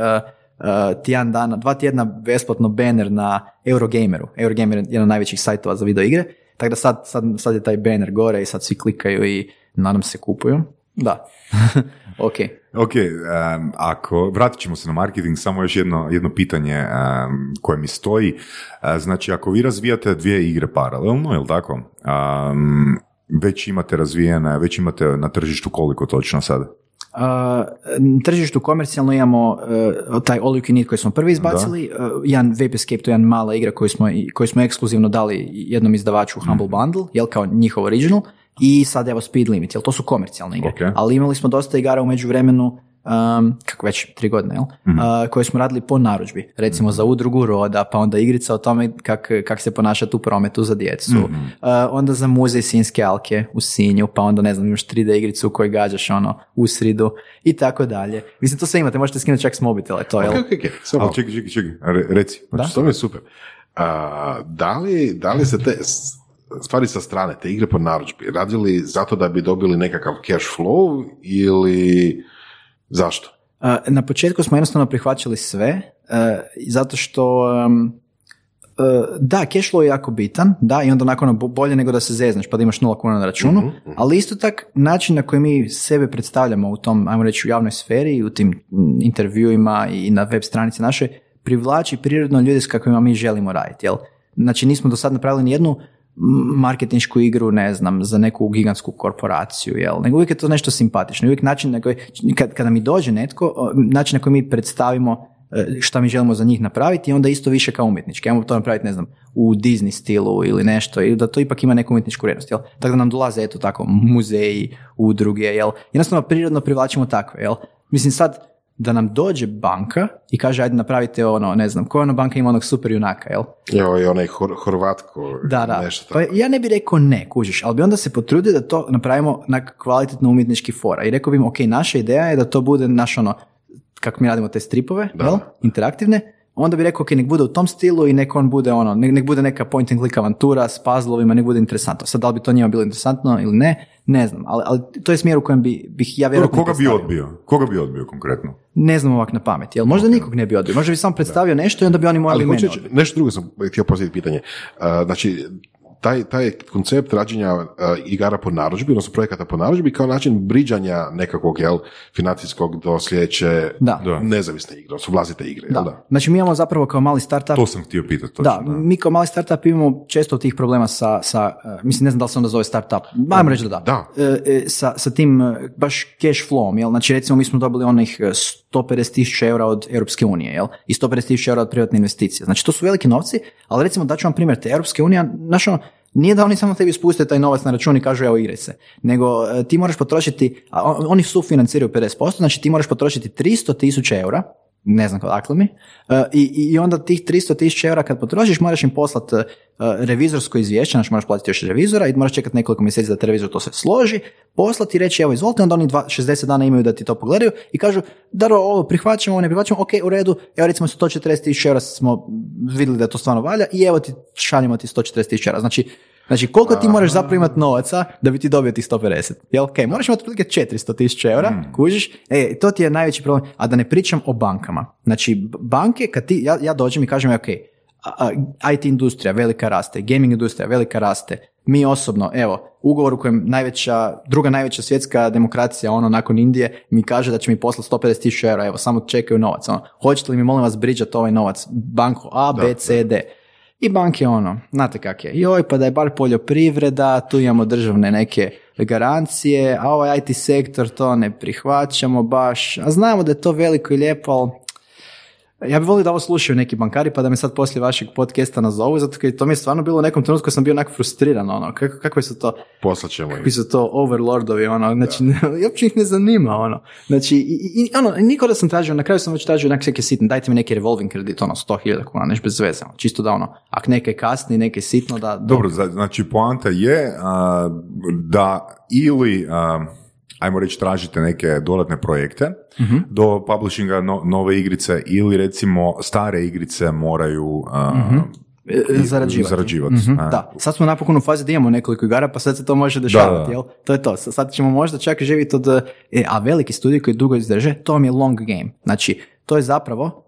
tjedan dana, dva tjedna besplatno banner na Eurogameru. Eurogamer je jedan od najvećih sajtova za video igre, tako da sad, sad, sad je taj banner gore i sad svi klikaju i nadam se kupuju. Da. ok. Ok, em, ako vratit ćemo se na marketing, samo još jedno, jedno pitanje em, koje mi stoji. E, znači, ako vi razvijate dvije igre paralelno, jel tako? Em, već imate razvijene, već imate na tržištu koliko točno sad? Uh, tržištu komercijalno imamo uh, taj All You Can Eat koji smo prvi izbacili, uh, jedan Vape Escape, to je jedna mala igra koju smo, koju smo ekskluzivno dali jednom izdavaču Humble Bundle, jel kao njihov original, i sad evo Speed Limit, jel to su komercijalne igre. Ok. Ali imali smo dosta igara u međuvremenu, um, kako već, tri godine, jel? Uh, koje smo radili po narudžbi. Recimo za udrugu roda, pa onda igrica o tome kak, kak se ponašati u prometu za djecu. Uh, onda za muzej Sinjske alke u Sinju, pa onda ne znam, imaš 3D igricu u kojoj gađaš ono u sridu i tako dalje. Mislim, to sve imate, možete skinuti čak s mobitela, to je, Ok, jel? ok, ok. Samo Ali čekaj, čekaj, čekaj, re- reci. Znači, to mi je super. A, da, li, da li se te stvari sa strane, te igre po narudžbi, radili zato da bi dobili nekakav cash flow ili zašto? Na početku smo jednostavno prihvaćali sve, uh, zato što uh, da, cash flow je jako bitan, da, i onda nakon bo- bolje nego da se zezneš pa da imaš nula kuna na računu, ali isto tak način na koji mi sebe predstavljamo u tom, ajmo reći, u javnoj sferi, u tim intervjuima i na web stranici našoj, privlači prirodno ljude s kakvima mi želimo raditi, jel? Znači nismo do sad napravili ni jednu marketinšku igru, ne znam, za neku gigantsku korporaciju, jel? Nego uvijek je to nešto simpatično. Uvijek način na koji, kad, kada mi dođe netko, način na koji mi predstavimo e, šta mi želimo za njih napraviti, onda isto više kao umjetnički. Ajmo to napraviti, ne znam, u Disney stilu ili nešto, ili da to ipak ima neku umjetničku vrijednost, jel? Tako da nam dolaze, eto tako, muzeji, udruge, jel? Jednostavno prirodno privlačimo takve, jel? Mislim sad, da nam dođe banka i kaže ajde napravite ono, ne znam, koja ona banka ima onog super junaka, jel? Evo i onaj hor, Horvatko, Da, da. nešto Pa tako. ja ne bih rekao ne, kužiš, ali bi onda se potrudio da to napravimo na kvalitetno umjetnički fora. I rekao bi im, ok, naša ideja je da to bude naš ono, kako mi radimo te stripove, Da. jel? interaktivne, onda bi rekao, ok, nek bude u tom stilu i nek on bude ono, nek, nek bude neka point and click avantura s puzzlovima, nek bude interesantno. Sad, da li bi to njima bilo interesantno ili ne, ne znam, ali, ali to je smjer u kojem bi, bih ja vjerojatno koga bi odbio? Koga bi odbio konkretno? Ne znam ovak na pamet, jel? Možda nikog ne bi odbio, možda bi sam predstavio nešto i onda bi oni morali Ali mene odbiti. nešto drugo sam htio postaviti pitanje. Uh, znači, taj, taj koncept rađenja uh, igara po narudžbi, odnosno projekata po narudžbi, kao način briđanja nekakvog, jel, financijskog do sljedeće Da. Da. nezavisne igre, odnosno vlastite igre, jel Da. da? Znači mi imamo zapravo kao mali startup To sam htio pitati. Da, Točno, mi kao mali startup imamo često tih problema sa, sa uh, mislim ne znam da li se onda zove startup, ajmo reći da da, Da. E, e, sa, sa tim uh, baš cash flowom, jel? Znači recimo mi smo dobili onih uh, 150 tisuća eura od Europske unije, jel? I 150 tisuća eura od privatne investicije. Znači to su veliki novci, ali recimo daću vam primjer, te Europske unija, znaš ono, nije da oni samo tebi spuste taj novac na račun i kažu evo igraj se, nego e, ti moraš potrošiti, a on- oni sufinanciraju 50%, znači ti moraš potrošiti 300 tisuća eura ne znam odakle mi, e, i, i onda tih 300 tisuća eura kad potrošiš moraš im poslati revizorsko izvješće, znači moraš platiti još revizora i moraš čekati nekoliko mjeseci da te revizor to sve složi, poslati i reći evo izvolite, onda oni dva, 60 dana imaju da ti to pogledaju i kažu da ovo prihvaćamo, ovo ne prihvaćamo, ok, u redu, evo recimo 140 tisuća eura smo vidjeli da to stvarno valja i evo ti šaljemo ti 140 tisuća eura. Znači, Znači, koliko ti moraš zapravo imati novaca da bi ti dobio tih 150? Jel, ok, moraš imati otprilike 400 tisuća eura, mm. kužiš, e, to ti je najveći problem, a da ne pričam o bankama. Znači, banke, kad ti, ja, ja dođem i kažem, ok, IT industrija velika raste, gaming industrija velika raste, mi osobno, evo, ugovor u kojem najveća, druga najveća svjetska demokracija, ono, nakon Indije, mi kaže da će mi poslati 150 tisuća eura, evo, samo čekaju novac, ono, hoćete li mi, molim vas, briđati ovaj novac, banko A, B, C, D. I banke ono, znate kak je, joj pa da je bar poljoprivreda, tu imamo državne neke garancije, a ovaj IT sektor to ne prihvaćamo baš, a znamo da je to veliko i lijepo, ali ja bih volio da ovo slušaju neki bankari pa da me sad poslije vašeg podcasta nazovu, zato jer to mi je stvarno bilo u nekom trenutku sam bio onako frustriran, ono, kako, kakve su to, Poslaćemo kakvi su to overlordovi, ono, znači, i uopće ih ne zanima, ono, znači, i, i, ono, niko da sam tražio, na kraju sam već tražio neke neke sitne, dajte mi neki revolving kredit, ono, 100.000 kuna, neš bez veze, ono, čisto da, ono, ak neke kasni, neke sitno, da... Dobro, znači, poanta je da ili ajmo reći, tražite neke dodatne projekte uh do publishinga nove igrice ili recimo stare igrice moraju uh, zarađivati. zarađivati. Mhm. Da, sad smo napokon u fazi da imamo nekoliko igara, pa sad se to može dešavati, jel? To je to. Sad ćemo možda čak živjeti od... E, a veliki studij koji dugo izdrže, to vam je long game. Znači, to je zapravo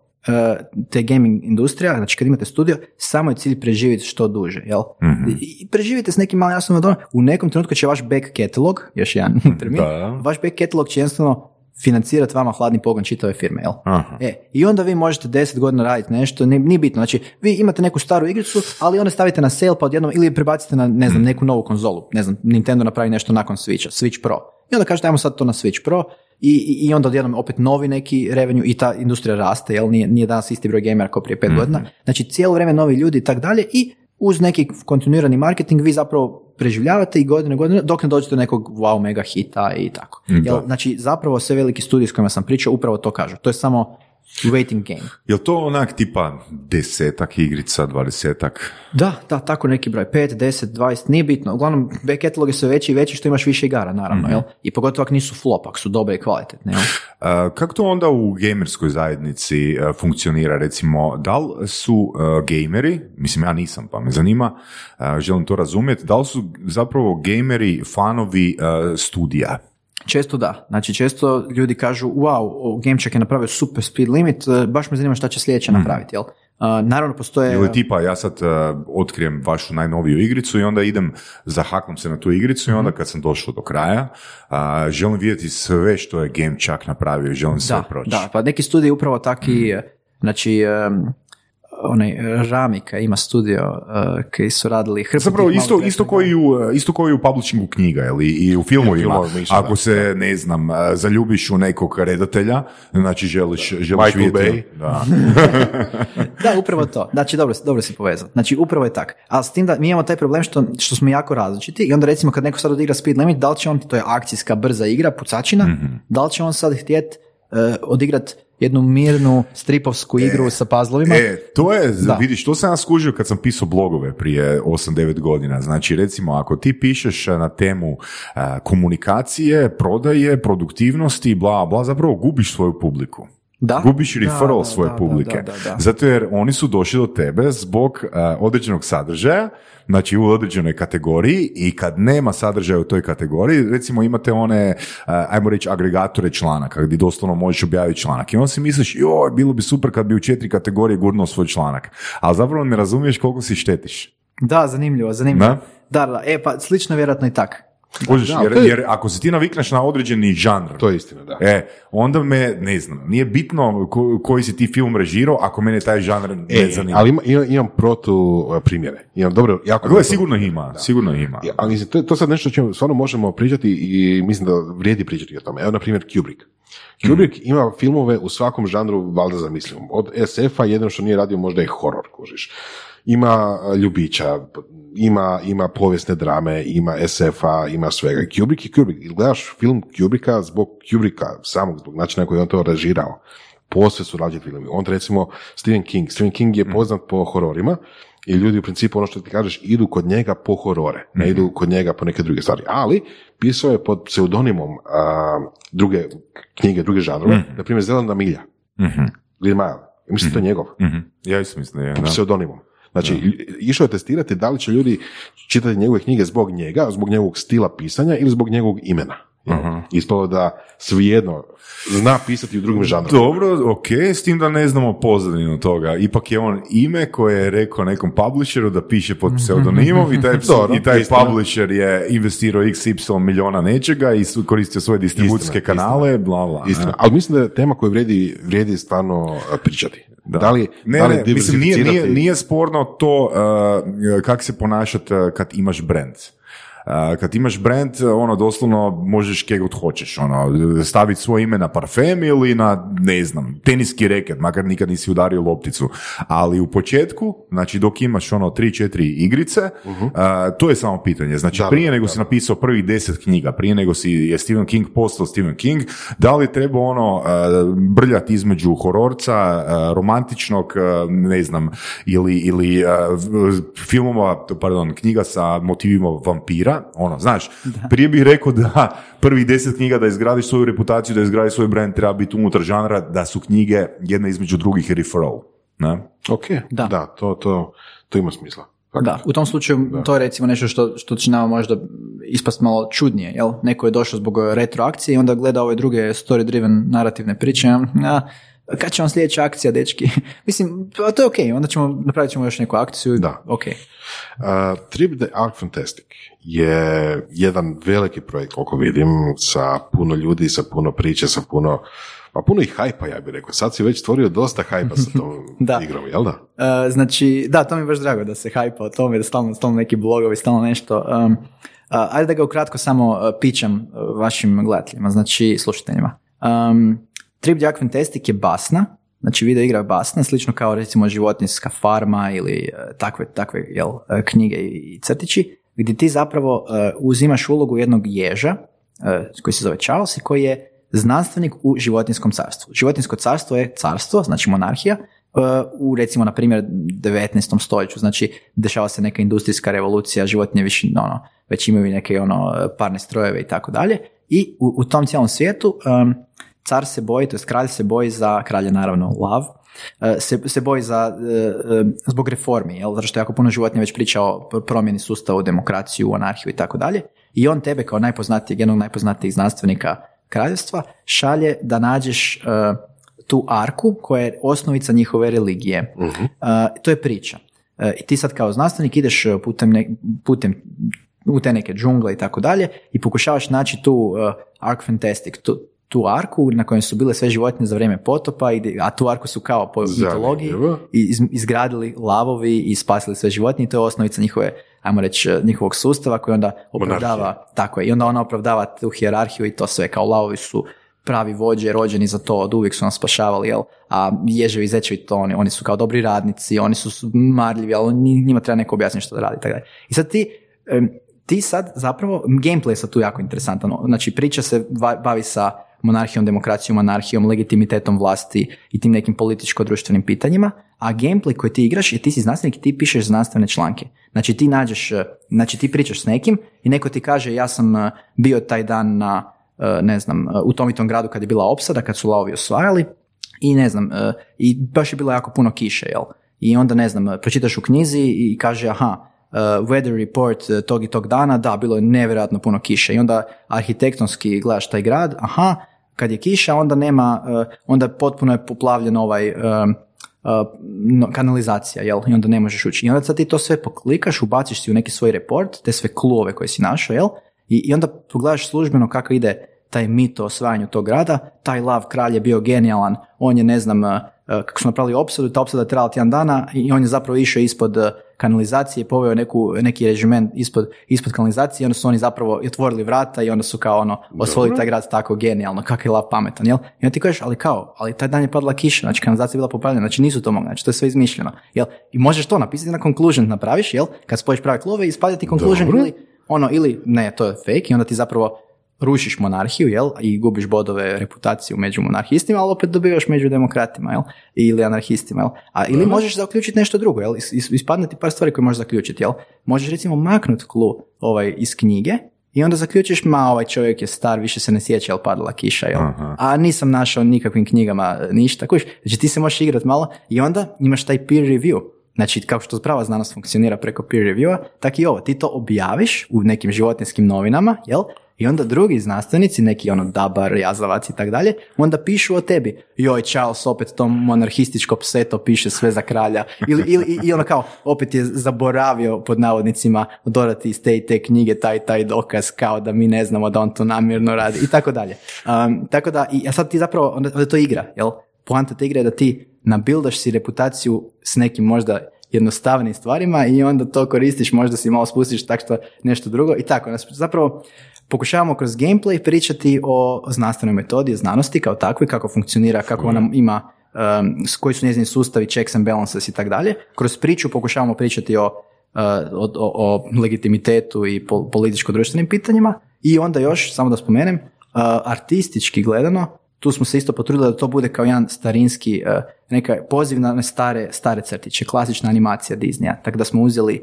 te gaming industrija, znači kad imate studio, samo je cilj preživjeti što duže, jel? mm I preživite s nekim malim jasnom u nekom trenutku će vaš back catalog, još jedan termin, vaš back catalog će jednostavno financirati vama hladni pogon čitave firme, jel? E, I onda vi možete deset godina raditi nešto, nije bitno, znači vi imate neku staru igricu, ali onda stavite na sale pa odjednom, ili prebacite na, ne znam, mhm. neku novu konzolu, ne znam, Nintendo napravi nešto nakon Switcha, Switch Pro. I onda kažete, ajmo sad to na Switch Pro, i, i onda odjednom opet novi neki revenue i ta industrija raste, jel nije, nije danas isti broj gamera kao prije pet mm godina. Znači cijelo vrijeme novi ljudi i tak dalje i uz neki kontinuirani marketing vi zapravo preživljavate i godine godine dok ne dođete do nekog wow mega hita i tako. Jel, znači zapravo sve veliki studiji s kojima sam pričao upravo to kažu. To je samo waiting game. Je to onak tipa desetak igrica, dvadesetak? Da, da, tako neki broj, pet, deset, dvadeset, nije bitno. Uglavnom, back catalog je sve veći i veći što imaš više igara, naravno, mm jel? I pogotovo ako nisu flop, ako su dobre i kvalitetne, jel? kako to onda u gamerskoj zajednici e, funkcionira, recimo, da li su uh, gameri, mislim ja nisam pa me zanima, uh, želim to razumjeti, da li su zapravo gameri fanovi studija? Često da. Znači često ljudi kažu wow, Gamecheck je napravio super speed limit, e, baš me zanima šta će sljedeće mhm. napraviti, jel? Uh, naravno postoje... Ili tipa, ja sad uh, otkrijem vašu najnoviju igricu i onda idem, zahaklam se na tu igricu i onda mhm. kad sam došao do kraja, uh, želim vidjeti sve što je Gamecheck napravio i želim sve proći. Da, pa neki studiji upravo taki, mm. znači onaj Ramika ima studio uh, koji su radili Zapravo isto, isto, koji u, isto koji u publishingu knjiga ili i u filmovima. Ako se, ne znam, zaljubiš u nekog redatelja, znači želiš, želiš vidjeti. Da. da, upravo to. Znači, dobro, dobro si povezao. Znači, upravo je tak. Ali s tim da mi imamo taj problem što, što smo jako različiti i onda recimo kad neko sad odigra Speed Limit, da li će on, to je akcijska brza igra, pucačina, mm da li će on sad htjet uh, odigrat jednu mirnu stripovsku igru e, sa puzzlovima. E, to je, da. vidiš, to sam ja skužio kad sam pisao blogove prije 8-9 godina. Znači, recimo, ako ti pišeš na temu uh, komunikacije, prodaje, produktivnosti, bla, bla, zapravo gubiš svoju publiku. Da? Gubiš referral svoje publike. Zato jer oni su došli do tebe zbog uh, određenog sadržaja, znači u određenoj kategoriji i kad nema sadržaja u toj kategoriji, recimo imate one, uh, ajmo reći, agregatore članaka gdje doslovno možeš objaviti članak i onda si misliš, joj, bilo bi super kad bi u četiri kategorije gurnuo svoj članak. Ali zapravo ne razumiješ koliko si štetiš. Da, zanimljivo, zanimljivo. Da, da, e pa slično vjerojatno i tak. Kužiš, jer, jer, ako se ti navikneš na određeni žanr, to je istina, da. E, onda me, ne znam, nije bitno koji si ti film režirao, ako mene taj žanr ne e, zanima. Ali ima, imam, imam protu e, primjere. Imam dobro, jako dobro. sigurno ima, sigurno ima. Ja, ali mislim, to, to sad nešto o čemu stvarno možemo pričati i mislim da vrijedi pričati o tome. Evo, na primjer, Kubrick. Kubrick mm. ima filmove u svakom žanru, valjda zamislivom. Od SF-a jedino što nije radio možda je horor, kužiš ima ljubića, ima, ima povijesne drame, ima SF-a, ima svega. Kubrick i Kubrick. Gledaš film Kubricka zbog Kubricka, samog, zbog načina koji on to režirao. posve su različiti filmi. On recimo Stephen King. Stephen King je poznat po hororima i ljudi u principu ono što ti kažeš idu kod njega po horore, ne idu kod njega po neke druge stvari. Ali pisao je pod pseudonimom a, druge knjige, druge žanrove, na primjer Zelena milja, Mhm. Green Mile. Mislim, to je njegov, Mhm. Ja isto mislim je, da. pseudonimom. Znači, išao je testirati da li će ljudi čitati njegove knjige zbog njega, zbog njegovog stila pisanja ili zbog njegovog imena. jel? Ispalo da svejedno zna pisati u drugim žanrovima. Dobro, ok, s tim da ne znamo pozadinu toga. Ipak je on ime koje je rekao nekom publisheru da piše pod pseudonimom i taj, Dobro, i taj istina. publisher je investirao xy milijona nečega i koristio svoje distribucijske Istina, kanale, bla bla. Istina. Ali mislim da je tema koju vrijedi, vrijedi stvarno uh, pričati. Da, li, Ne, da li ne, mislim, nije, nije, nije sporno to uh, kako se ponašati uh, kad imaš brand. Kad imaš brand, ono, doslovno možeš kje god hoćeš, ono, staviti svoje ime na parfem ili na, ne znam, teniski reket, makar nikad nisi udario lopticu. Ali u početku, znači dok imaš ono 3-4 igrice, uh, to je samo pitanje. Znači, Da, prije nego da. si napisao prvih deset knjiga, prije nego si je Stephen King postao Stephen King, da li treba ono uh, brljati između hororca, uh, romantičnog, ne znam, ili, ili filmova, pardon, knjiga sa motivima vampira, ono, znaš, prije bih rekao da prvih deset knjiga da izgradiš svoju reputaciju, da izgradiš svoj brand, treba biti unutar žanra, da su knjige jedna između drugih referral. Ne? Ok, da, Da. to, to, to ima smisla. Da, u tom slučaju to je recimo nešto što, što će nama možda ispast malo čudnije, jel? Neko je došao zbog retroakcije i onda gleda ove druge story-driven narativne priče, a, kad će vam sljedeća akcija, dečki? Mislim, to je ok, onda ćemo, napravit ćemo još neku akciju. Da. Ok. Uh, Trip the Ark Fantastic je jedan veliki projekt, koliko vidim, sa puno ljudi, sa puno priče, sa puno, pa puno i hajpa, ja bih rekao. Sad si već stvorio dosta hajpa sa tom Da. igrom, jel da? Uh, znači, da, to mi je baš drago da se hajpa o tome, da stalno, stalno neki blogovi, stalno nešto. Um, uh, ajde da ga ukratko samo uh, pičam uh, vašim gledateljima, znači slušateljima. Um, Trip Ark Fantastic je basna, znači video igra basna, slično kao recimo životinjska farma ili uh, takve, takve jel, uh, knjige i crtići, gdje ti zapravo uh, uzimaš ulogu jednog ježa, koji se zove Charles i koji je znanstvenik u životinskom carstvu. Životinsko carstvo je carstvo, znači monarhija, u recimo na primjer 19. stoljeću, znači dešava se neka industrijska revolucija, životinje više ono, već imaju neke ono parne strojeve i tako dalje i u, u tom cijelom svijetu um, car se boji, to jest kralj se boji za, kralj je naravno lav, uh, se, se boji za, uh, um, zbog reformi, jel? zato što je jako puno životinja već priča o pr- promjeni sustava demokraciju, u anarhiju i tako dalje i on tebe kao najpoznatijeg, jednog najpoznatijih znanstvenika kraljevstva šalje da nađeš uh, tu arku koja je osnovica njihove religije. Uh, to je priča. Uh, I ti sad kao znanstvenik ideš putem, ne- putem u te neke džungle i tako dalje i pokušavaš naći tu uh, Ark Fantastic, tu, tu arku na kojoj su bile sve životinje za vrijeme potopa, a tu arku su kao po mitologiji izgradili lavovi i spasili sve životinje i to je osnovica njihove, ajmo reći, njihovog sustava koji onda opravdava, tako je, i onda ona opravdava tu hijerarhiju i to sve, kao lavovi su pravi vođe, rođeni za to, od uvijek su nas spašavali, jel? a ježevi i zečevi to, oni, oni su kao dobri radnici, oni su marljivi, ali nji- njima treba neko objasniti što da radi. Tako dalje. I sad ti, ti sad zapravo, gameplay je sad tu jako interesantan, znači priča se bavi sa monarhijom, demokracijom, anarhijom, legitimitetom vlasti i tim nekim političko-društvenim pitanjima, a gameplay koji ti igraš je ti si znanstvenik i ti pišeš znanstvene članke. Znači ti nađeš, eh, znači ti pričaš s nekim i neko ti kaže ja sam eh, bio taj dan na, eh, ne znam, u tom i tom gradu kad je bila opsada, kad su lavovi osvajali i ne znam, i baš je bilo jako puno kiše, jel? I onda ne znam, pročitaš u knjizi i kaže aha, uh, weather report uh, tog i tog dana, da, bilo je nevjerojatno puno kiše. I onda arhitektonski gledaš taj grad, aha, kad je kiša, onda nema, uh, onda potpuno je poplavljen ovaj um, uh, no, kanalizacija, jel? I onda ne možeš ući. I onda sad ti to sve poklikaš, ubaciš si u neki svoj report, te sve kluove koje si našao, jel? I, I onda pogledaš službeno kako ide taj mit o osvajanju tog grada, taj lav kralj je bio genijalan, on je, ne znam, uh, uh, kako su napravili opsadu, ta opsada je trajala tjedan dana i on je zapravo išao ispod uh, kanalizacije, poveo neku, neki režiment ispod, ispod kanalizacije i onda su oni zapravo otvorili vrata i onda su kao ono, osvojili taj grad tako genijalno, kakav je lav pametan, jel? I onda ti kažeš, ali kao, ali taj dan je padala kiša, znači kanalizacija je bila popravljena, znači nisu to mogli, znači to je sve izmišljeno, jel? I možeš to napisati na conclusion napraviš, jel? Kad spojiš prave klove i ispadati conclusion Dobro. ili ono, ili ne, to je fake i onda ti zapravo rušiš monarhiju, jel, i gubiš bodove reputaciju među monarhistima, ali opet dobivaš među demokratima, jel, ili anarhistima, jel. A ili možeš zaključiti nešto drugo, jel, Is- is- ispadne ti par stvari koje možeš zaključiti, jel. Možeš recimo maknut klu ovaj, iz knjige i onda zaključiš, ma ovaj čovjek je star, više se ne sjeća, jel padala kiša, jel. Aha. A nisam našao nikakvim knjigama ništa, kužiš. Znači ti se možeš igrat malo i onda imaš taj peer review. Znači, kao što prava znanost funkcionira preko peer reviewa, tak i ovo. Ti to objaviš u nekim životinskim novinama, jel? I onda drugi znanstvenici, neki ono Dabar, Jazavac i tak dalje, onda pišu o tebi. Joj, Charles opet to monarhističko pseto piše sve za kralja. Ili, ili, i- ono kao, opet je zaboravio pod navodnicima dodati iz te i te knjige taj taj dokaz kao da mi ne znamo da on to namjerno radi i tako dalje. Um, tako da, i, a sad ti zapravo, onda, onda to igra, jel? Poanta te igre je da ti nabildaš si reputaciju s nekim možda jednostavnim stvarima i onda to koristiš, možda si malo spustiš tak što nešto drugo i tako. Zapravo pokušavamo kroz gameplay pričati o znanstvenoj metodi, znanosti kao takvi, kako funkcionira, kako ona ima, um, koji su njezini sustavi, checks and balances i tako dalje. Kroz priču pokušavamo pričati o, uh, o, o, o legitimitetu i pol- političko-društvenim pitanjima i onda još, samo da spomenem, uh, artistički gledano, tu smo se isto potrudili da to bude kao jedan starinski, uh, neka poziv na na stare, stare crtiće, klasična animacija Disneya. Tako da smo uzeli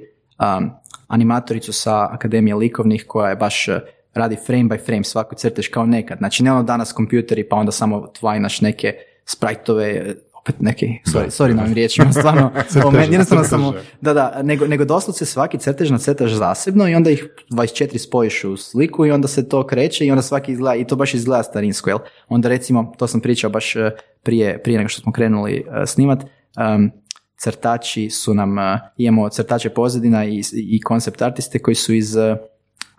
um, animatoricu sa Akademije likovnih koja je baš uh, radi frame by frame svaku crtež kao nekad. Znači ne ono danas kompjuteri pa onda samo tvajnaš neke sprajtove, opet neki, sorry, sorry na ovim riječima, stvarno, jednostavno samo, da, da, nego, nego doslovce svaki crtež nacrtaš zasebno i onda ih 24 spojiš u sliku i onda se to kreće i onda svaki izgleda, i to baš izgleda starinsko, jel? Onda recimo, to sam pričao baš eh, prije, prije nego što smo krenuli eh, snimat, em, crtači su nam, eh, imamo crtače pozadina i, i koncept artiste koji su iz eh,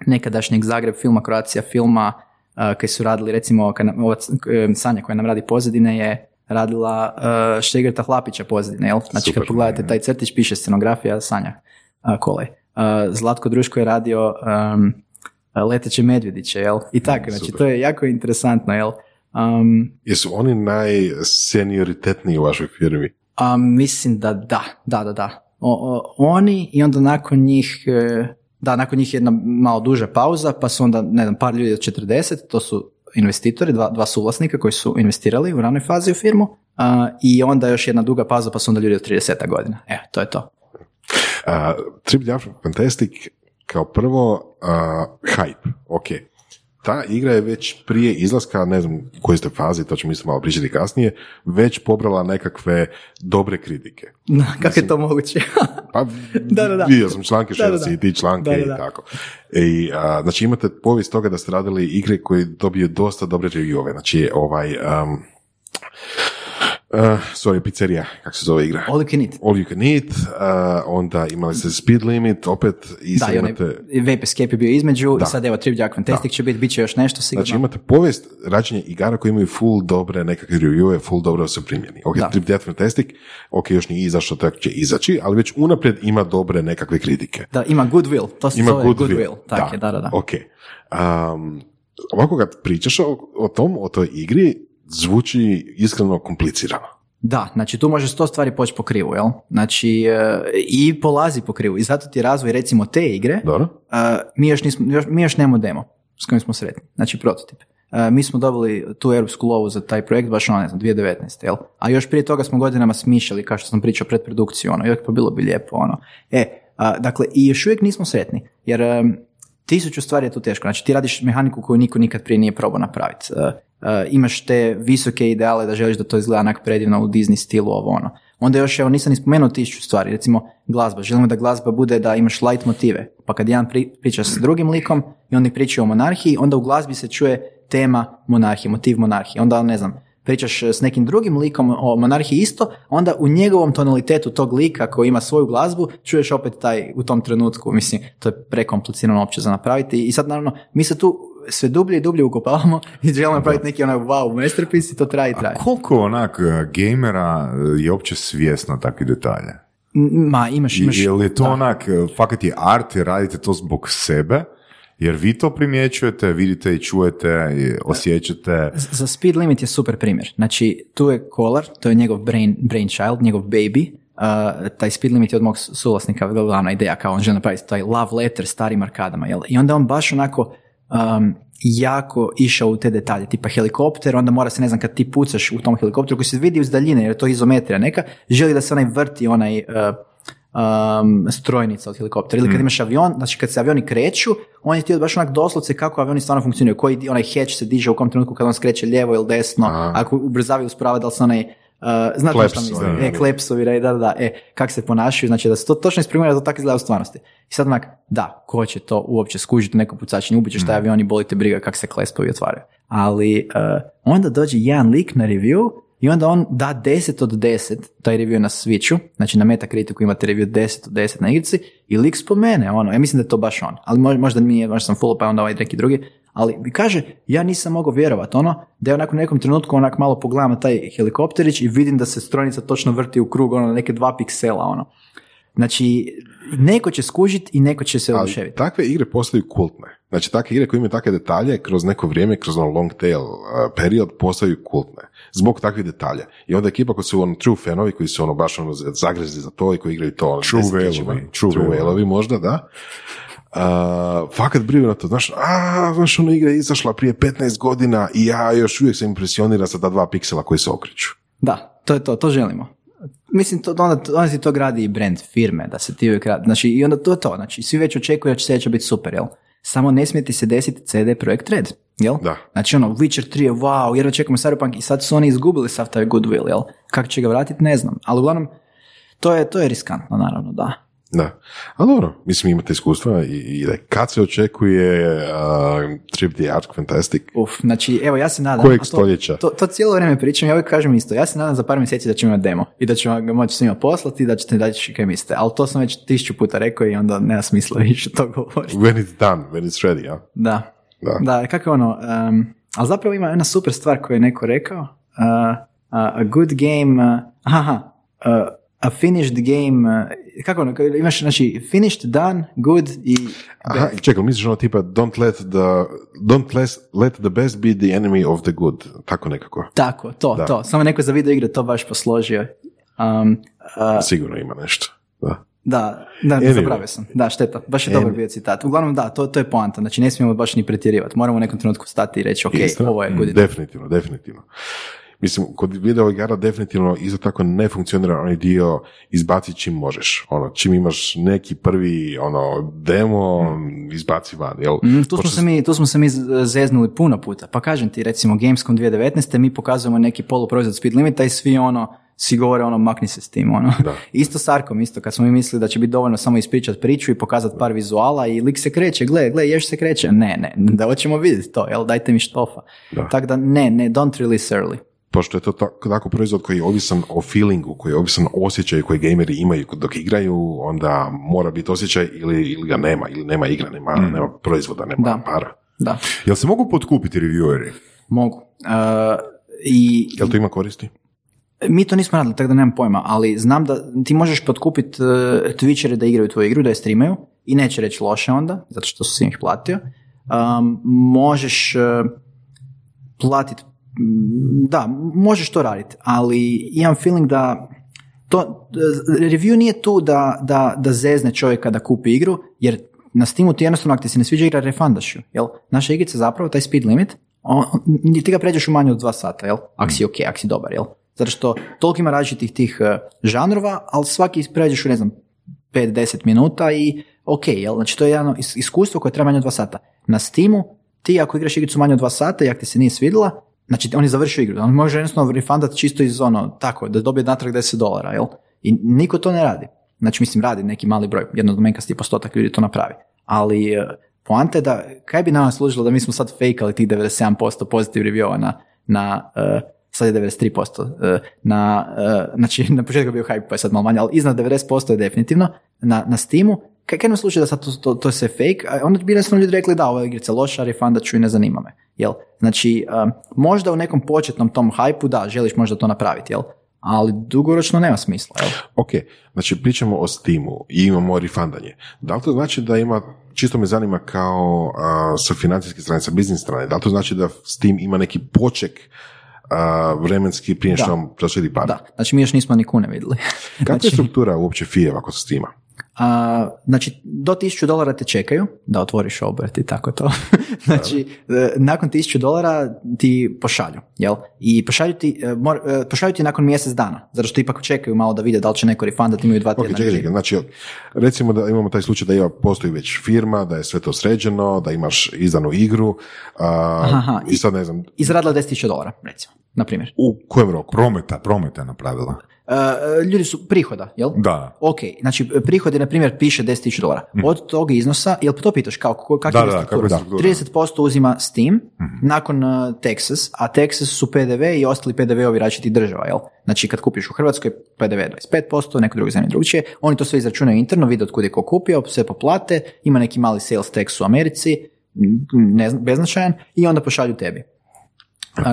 nekadašnjeg Zagreb filma, Croatia filma, uh, koji su radili recimo, kad nam, ova, eh, Sanja koja nam radi pozadine je radila uh, Štegrta Hlapića pozadine, jel? Znači kad pogledate taj crtić, piše scenografija Sanja uh, Kolej. Uh, Zlatko Druško je radio um, Leteće medvjediće, jel? I tako, znači Super. to je jako interesantno, jel? Um, Jesu oni najsenioritetniji u vašoj firmi? a mislim da da, da, da, da. O, o- oni i onda nakon njih, e, da, nakon njih jedna malo duža pauza, pa su onda, ne znam, par ljudi od 40, to su investitori, dva, dva suvlasnika koji su investirali u ranoj fazi u firmu, a, i onda još jedna duga pauza, pa su onda ljudi od 30 godina. Evo, to je to. Uh, Trip Down from Fantastic kao prvo uh, hype, ok. Ta igra je već prije izlaska, ne znam u kojoj ste fazi, to ćemo isto malo pričati kasnije, već pobrala nekakve dobre kritike. Da, kako je to moguće? Pa Da, da, da. vidio sam članke Da, da, Chelsea da. i ti članke Da, da, i tako. I, a, znači imate povijest toga da ste radili igre koje dobiju dosta dobre reviewove. Znači ovaj... Um, uh, sorry, pizzerija, kako se zove igra? All you can eat. All you can eat, uh, onda imali ste speed limit, opet i Da, sad imate... Vape Escape je bio između, Da. i sad evo Trip Jack Fantastic će biti, bit će još nešto sigurno. Znači imate povijest rađenja igara koji imaju full dobre nekakve reviewe, full dobro su primljeni. Ok, Da. Death Fantastic, ok, još nije izašao, tako će izaći, ali već unaprijed ima dobre nekakve kritike. Da, ima goodwill, to se Ima zove goodwill. goodwill. Tak je, da, da, da. Ok. Um, ovako kad pričaš o, o tom, o toj igri, zvuči iskreno komplicirano. Da, znači tu može sto stvari poći po krivu, jel? Znači, e, i polazi po krivu. I zato ti razvoj, recimo, te igre, Dobro? e, mi, još nismo, još, mi još nemamo demo s kojim smo sretni, znači prototip. E, mi smo dobili tu europsku lovu za taj projekt baš ono, ne znam, 2019. Jel? A još prije toga smo godinama smišljali, kao što sam pričao, predprodukciju, ono, jok, pa bilo bi lijepo, ono. E, a, dakle, i još uvijek nismo sretni, jer tisuću stvari je tu teško. Znači, ti radiš mehaniku koju niko nikad prije nije probao napraviti. E, imaš te visoke ideale da želiš da to izgleda onak predivno u Disney stilu, ovo ono. Onda još, evo, nisam ni spomenuo tisuću stvari. Recimo, glazba. Želimo da glazba bude da imaš light motive. Pa kad jedan pri, priča s drugim likom i oni pričaju o monarhiji, onda u glazbi se čuje tema monarhije, motiv monarhije. Onda, ne znam, pričaš s nekim drugim likom o monarhiji isto, onda u njegovom tonalitetu tog lika koji ima svoju glazbu, čuješ opet taj u tom trenutku, mislim, to je prekomplicirano uopće za napraviti i sad naravno, mi se tu sve dublje i dublje ukopavamo i želimo napraviti neki onaj wow masterpiece i to traje i traje. Koliko onak e, gamera je uopće svjesno takvih detalja? Ma, imaš, imaš... Je li to da. onak, e, fakat je art i radite to zbog sebe? Jer vi to primjećujete, vidite i čujete, i osjećate. Za Speed Limit je super primjer. Znači, tu je Kolar, to je njegov brain, brainchild, njegov baby. Uh, taj Speed Limit je od mog suvlasnika glavna ideja, kao on želi napraviti taj love letter starim arkadama. Jel? I onda on baš onako um, jako išao u te detalje, tipa helikopter, onda mora se, ne znam, kad ti pucaš u tom helikopteru koji se vidi iz daljine, jer je to izometrija neka, želi da se onaj vrti onaj uh, um, strojnica od helikoptera. Ili kad imaš avion, znači kad se avioni kreću, on je htio baš onak doslovce kako avioni stvarno funkcioniraju, koji onaj hatch se diže u kom trenutku kad on skreće lijevo ili desno, A. ako ubrzavaju usporava, da li se onaj Uh, znate Kleps, što mislim? E, klepsovi, da, da, da, e, kako se ponašaju, znači da se to točno ispremira da to tako izgleda u stvarnosti. I sad onak, da, ko će to uopće skužiti neko pucačenje, ubit ćeš taj avion i boli te briga kako se klespovi otvaraju. Ali uh, onda dođe jedan lik na review i onda on da 10 od 10, taj review na Switchu, znači na Metacriticu imate review 10 od 10 na igrici i lik spomene, ono, ja mislim da je to baš on, ali možda, mi možda sam full pa onda ovaj neki drugi, ali kaže, ja nisam mogao vjerovat, ono, da je onako u nekom trenutku onak malo pogledam taj helikopterić i vidim da se strojnica točno vrti u krug, ono, neke dva piksela, ono. Znači, neko će skužit i neko će se oduševiti. takve igre postaju kultne. Znači, takve igre koje imaju takve detalje, kroz neko vrijeme, kroz ono long tail uh, period, postaju kultne. Zbog takvih detalja. I onda ekipa koji su ono true fanovi, koji su ono baš ono zagrezli za to i koji igraju to ono, True whale-ovi, True, true možda, da. Uh, fakat briju na to, znaš, a, znaš, ono igra je izašla prije 15 godina i ja još uvijek sam impresioniran sa ta dva piksela koji se okreću. Da, to je to, to želimo. Mislim, to, onda, onda si to gradi i brand firme, da se ti uvijek radi. Znači, i onda to je to. Znači, svi već očekuju da će sljedeće biti super, jel? Samo ne smije ti se desiti CD Projekt Red, jel? Da. Znači, ono, Witcher 3 je wow, jer očekujemo Cyberpunk i sad su oni izgubili sav taj goodwill, jel? Kako će ga vratiti, ne znam. Ali uglavnom, to je, to je riskantno, naravno, da. Da, a dobro, mislim imate iskustva i, i da kad se očekuje uh, Trip the Ark Fantastic, Uf, znači, evo, ja se nadam... Kojeg to- stoljeća? To, to cijelo vrijeme pričam, ja uvijek kažem isto. Ja se nadam za par mjeseci da ćemo imati demo i da ćemo ga moći svima poslati i da ćete daći kaj mislite. Ali to sam već tisuću puta rekao i onda nema smisla više to govoriti. when it's done, when it's ready, ja? Da. Da. Da, kako je ono, um, ali zapravo ima jedna super stvar koju je neko rekao. Uh, uh, a good game, uh, aha, uh, a finished game, kako ono, imaš, znači, finished, done, good i Aha, čekaj, misliš ono tipa don't let the, don't let, let the best be the enemy of the good, tako nekako. tako, to, Da. to. Samo neko za video igre to baš posložio. Um, uh, Sigurno ima nešto. Da. Da, da, Anyway. zaboravio sam. Da, šteta. Baš je dobar bio citat. Uglavnom da, to, to je poanta. Znači ne smijemo baš ni pretjerivati. Moramo u nekom trenutku stati i reći, ok, Istina? ovo je good. Definitivno, definitivno. Mislim, kod video igara definitivno isto tako ne funkcionira onaj dio izbaci čim možeš. Ono, čim imaš neki prvi ono, demo, izbaci van. Jel? Mm, tu, smo se mi, tu smo se mi zeznuli puno puta. Pa kažem ti, recimo Gamescom 2019. mi pokazujemo neki poluproizvod speed limita i svi ono, svi govore ono, makni se s tim. Ono. Da. Isto s Arkom, isto, kad smo mi mislili da će biti dovoljno samo ispričati priču i pokazati par vizuala i lik se kreće, gle, gle, još se kreće. Ne, ne, da hoćemo vidjeti to, jel, dajte mi štofa. Tako da ne, ne, don't release early. Pošto je to tako, tako proizvod koji je ovisan o feelingu, koji je ovisan o osjećaju koji gameri imaju dok igraju, onda mora biti osjećaj ili, ili ga nema, ili nema igra, nema, nema proizvoda, nema Da. para. Da, Jel se mogu potkupiti revieweri? mogu. Uh, I Jel to ima koristi? Mi to nismo radili, tako da nemam pojma, ali znam da ti možeš potkupiti uh, Twitchere da igraju tvoju igru, da je streamaju i neće reći loše onda, zato što si ih platio. Um, možeš uh, platiti, da, možeš to raditi, ali imam feeling da to, uh, review nije tu da, da, da zezne čovjeka da kupi igru, jer na Steamu ti jednostavno ako ti se ne sviđa igra refundaš ju, jel? Naša igrica zapravo, taj speed limit, on, ti ga pređeš u manje od dva sata, jel? Ako si ok, ako si dobar, jel? Zato što toliko ima različitih tih uh, žanrova, ali svaki pređeš u, ne znam, 5-10 minuta i ok, jel? Znači to je jedno is- iskustvo koje traje manje od dva sata. Na Steamu, ti ako igraš igricu manje od dva sata i ako ti se nije svidjela, znači on je završio igru. On može jednostavno refundat čisto iz ono, tako, da dobije natrag 10 dolara, jel? I niko to ne radi. Znači, mislim, radi neki mali broj, jednodomenkasti postotak ljudi to napravi. Ali eh, poanta je da, kaj bi nama služilo da mi smo sad fejkali tih 97% pozitiv reviewa na, na eh, sad je 93%. eh, na, znači, na početku je bio hype, pa je sad malo manje, ali iznad 90% je definitivno na, na Steamu. Kaj, kaj nam služi da sad to, to, to je sve fake? A onda bi jednostavno ljudi rekli da, ova je igrica loša, refundat ću i ne zanima me. Jel? Znači, um, možda u nekom početnom tom hajpu, da, želiš možda to napraviti, jel? Ali dugoročno nema smisla, jel? Ok, znači pričamo o Steamu i imamo refundanje. Da li to znači da ima, čisto me zanima kao a, sa financijske strane, sa biznis strane, da li to znači da Steam ima neki poček a, vremenski prije što vam proslijedi par? Da, znači mi još nismo ni kune vidjeli. Kakva je Znači, struktura uopće fijeva kod Steama? A, znači, do 1000 dolara te čekaju da otvoriš obrt i tako to. znači, e, nakon 1000 dolara ti pošalju, jel? I pošalju ti, e, mor, e, pošalju ti nakon mjesec dana, zato što ipak čekaju malo da vide da li će neko refundati, imaju dva tjedna. čekaj, čekaj, znači, recimo da imamo taj slučaj da ima, postoji već firma, da je sve to sređeno, da imaš izdanu igru, a, Aha, i sad ne znam, Izradila 10.000 dolara, recimo, na primjer. u kojem roku? Prometa, prometa je napravila. E, ljudi su prihoda, jel? Da. Ok, znači prihodi, na primjer, piše 10.000 dolara. Od tog iznosa, jel to pitaš kao, ko- kakva Da, je da, struktura? kakva je struktura? 30% uzima Steam, nakon uh, Texas, a Texas su PDV i ostali PDV-ovi različitih država, jel? Znači kad kupiš u Hrvatskoj, PDV je 25%, neko drugi zemlji drugčije, oni to sve izračunaju interno, vide od kud je ko kupio, sve poplate, ima neki mali sales tax u Americi, ne znam, beznačajan, i onda pošalju tebi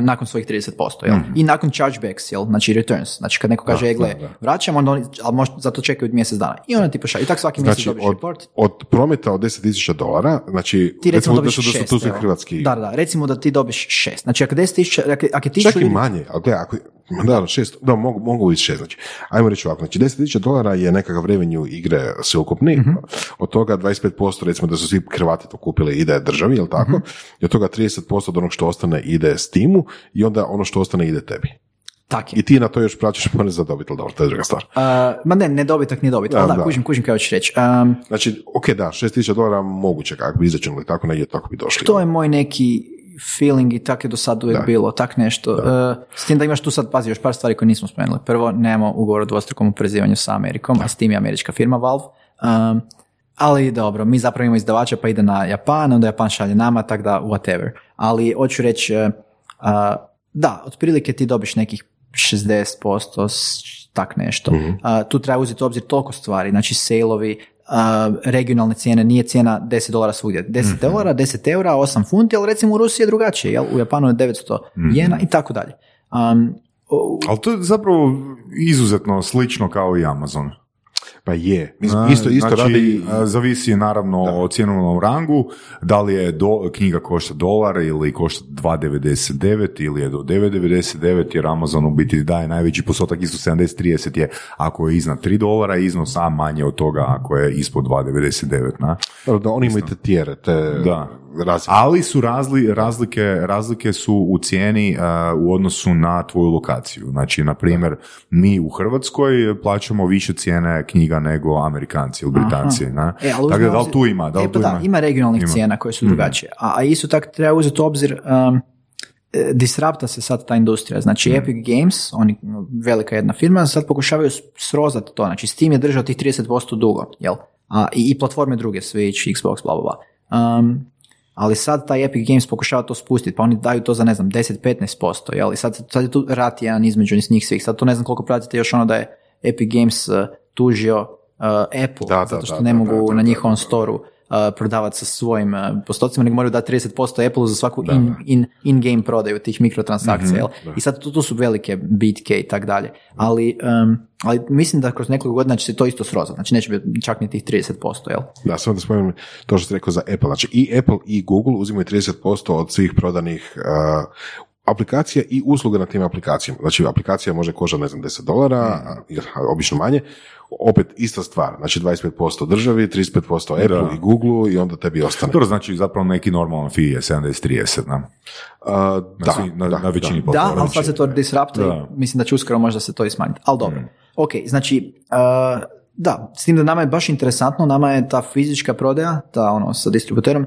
nakon svojih 30%, jel? Mhm. I nakon chargebacks, jel? Znači returns. Znači kad neko kaže, e, gle, vraćam, onda oni, ali možda zato čekaju mjesec dana. I onda ti pošalju. I tako svaki mjesec Znači, dobiš od, report. od prometa od 10.000 dolara, znači, Ti recimo da dobiš su, da su, šest. tu su evo. hrvatski, Da, da, da. Recimo da ti dobiš šest. Znači ako 10 tisuća, ako, ako je čak i manje, ali gledaj, ako, da, šest, da, mogu, mogu biti šest, znači, ajmo reći ovako, znači 10.000 dolara je nekakav revenue igre sveukupni, Mhm. od toga 25% recimo da su svi Hrvati to kupili ide državi, jel tako, Mhm. i od toga 30% od onog što ostane ide Steamu i onda ono što ostane ide tebi. Tak je. I ti na to još plaćaš porez za dobit, ali dobro, to je druga stvar. Uh, ma ne, ne dobitak, nije dobit, ali da, da. kužim, kužim kaj hoćeš reći. Um, Znači, ok, da, 6.000 dolara moguće kako bi izračunali tako negdje, tako bi došli. to je moj neki feeling i tak je do sad uvijek Da. bilo, tak nešto. Uh, s tim da imaš tu sad, pazi, još par stvari koje nismo spomenuli. Prvo, nemamo ugovor o dvostrukom oporezivanju sa Amerikom, a s tim je američka firma Valve. Um, ali dobro, mi zapravo imamo izdavača pa ide na Japan, onda Japan šalje nama, tak da whatever. Ali hoću reći, uh, da, otprilike ti dobiš nekih 60%, s- tak nešto. Uh, tu treba uzeti u obzir toliko stvari, znači sailovi, regionalne cijene, nije cijena 10 dolara svugdje. 10 dolara, 10 eura, 8 funti, ali recimo u Rusiji je drugačije, jel? u Japanu je 900 jena i tako dalje. Um, Ali to je zapravo izuzetno slično kao i Amazon. Pa je. Mislim, isto, isto znači, radi... Zavisi naravno o cjenovnom rangu, da li je do, knjiga košta dolar ili košta 2,99 ili je do 9,99 jer Amazon u biti daje najveći postotak isto 70-30 je ako je iznad 3 dolara iznos, a manje od toga ako je ispod 2,99. Na? Da oni imaju te tijere, te Da. Razine. Ali su razli, razlike, razlike su u cijeni a, u odnosu na tvoju lokaciju. Znači, na primjer, mi u Hrvatskoj plaćamo više cijene knjiga nego Amerikanci ili Britanci. Na? E, ali Tako da, da li tu ima? Da li e, pa tu da, ima? ima regionalnih Ima. cijena koje su Mhm. drugačije. A, a isto tako treba uzeti u obzir, um, e, disrapta se sad ta industrija. Znači Mhm. Epic Games, oni velika jedna firma, sad pokušavaju s- srozati to. Znači Steam je držao tih 30% dugo, jel? A, i, I platforme druge, Switch, Xbox, bla, bla, bla. Um, ali sad taj Epic Games pokušava to spustiti, pa oni daju to za, ne znam, 10-15%, jel? I sad, sad je tu rat jedan između njih svih. Sad to ne znam koliko pratite još ono da je Epic Games uh, tužio uh, Apple, Da, da, zato što da, ne da, mogu na njihovom storu uh, prodavati sa svojim uh, postocima, nego moraju dati 30% Apple za svaku in, in, in-game prodaju tih mikrotransakcija. jel? I sad tu, tu su velike bitke i tak dalje. Ali, um, ali mislim da kroz nekoliko godina će se to isto srozati. Znači neće biti čak ni tih 30%, jel? Da, samo da spomenem to što ste rekao za Apple. Znači i Apple i Google uzimaju 30% od svih prodanih aplikacija i usluga na tim aplikacijama. Znači aplikacija može koštati, ne znam, 10 dolara, a, obično manje. Opet ista stvar, znači 25% državi, 35% Apple Da. i Google i onda tebi ostane. Dobro, znači zapravo neki normalan fee je 70-30, na, na, da, na, da, na većini da. platformi. Da, ali sad se to disruptuje. Da. Mislim da će uskoro možda se to i smanjiti. Ali dobro. Ok, znači, uh, da, s tim da nama je baš interesantno, nama je ta fizička prodaja, ta ono sa distributerom,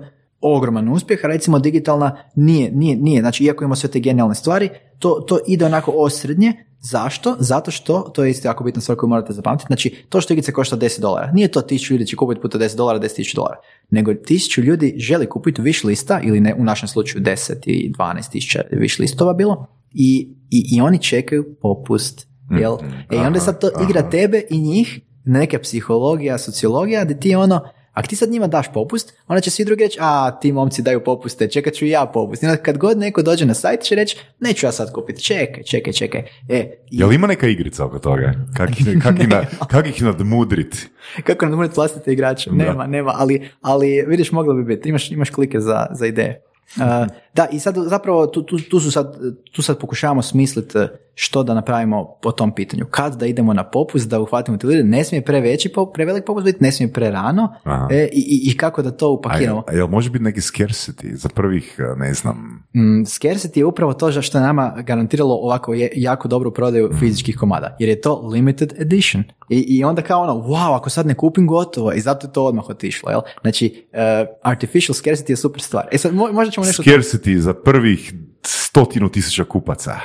ogroman uspjeh, a recimo digitalna nije, nije, nije, znači iako imamo sve te genijalne stvari, to, to ide onako osrednje, Zašto? Zato što, to je isto jako bitna stvar koju morate zapamtiti, znači to što igrice košta 10 dolara, nije to 1000 ljudi će kupiti puta 10 dolara, 10.000 dolara, nego 1000 ljudi želi kupiti wish lista, ili ne, u našem slučaju 10 i 12 tisuća wish listova bilo, i, i, i oni čekaju popust, jel? E, I onda sad to igra tebe i njih, neka psihologija, sociologija, gdje ti ono, ako ti sad njima daš popust, onda će svi drugi reći, a ti momci daju popuste, čekat ću i ja popust. I onda kad god neko dođe na sajt će reći, neću ja sad kupiti, čekaj, čekaj, čekaj. E, i Jel ima neka igrica oko toga? Kak, kak, ih na- kak ih nadmudrit? kako nadmuditi vlastite igrače? Nema, nema, ali, ali vidiš moglo bi biti, imaš, imaš klike za, za ideje. Da, i sad zapravo tu, tu, tu, su sad, tu sad pokušavamo smisliti što da napravimo po tom pitanju. Kad da idemo na popust, da uhvatimo te ljude, ne smije preveći, prevelik popust biti, ne smije prerano e, i, i, kako da to upakiramo. a jel može biti neki scarcity za prvih, eh, ne znam, Mm, scarcity je upravo to što je nama garantiralo ovako je, jako dobru prodaju fizičkih komada, jer je to limited edition. I, I onda kao ono, wow, ako sad ne kupim gotovo, i zato je to odmah otišlo, jel? Znači, uh, artificial scarcity je super stvar. E sad, mo- možda ćemo nešto... scarcity za prvih stotinu tisuća kupaca.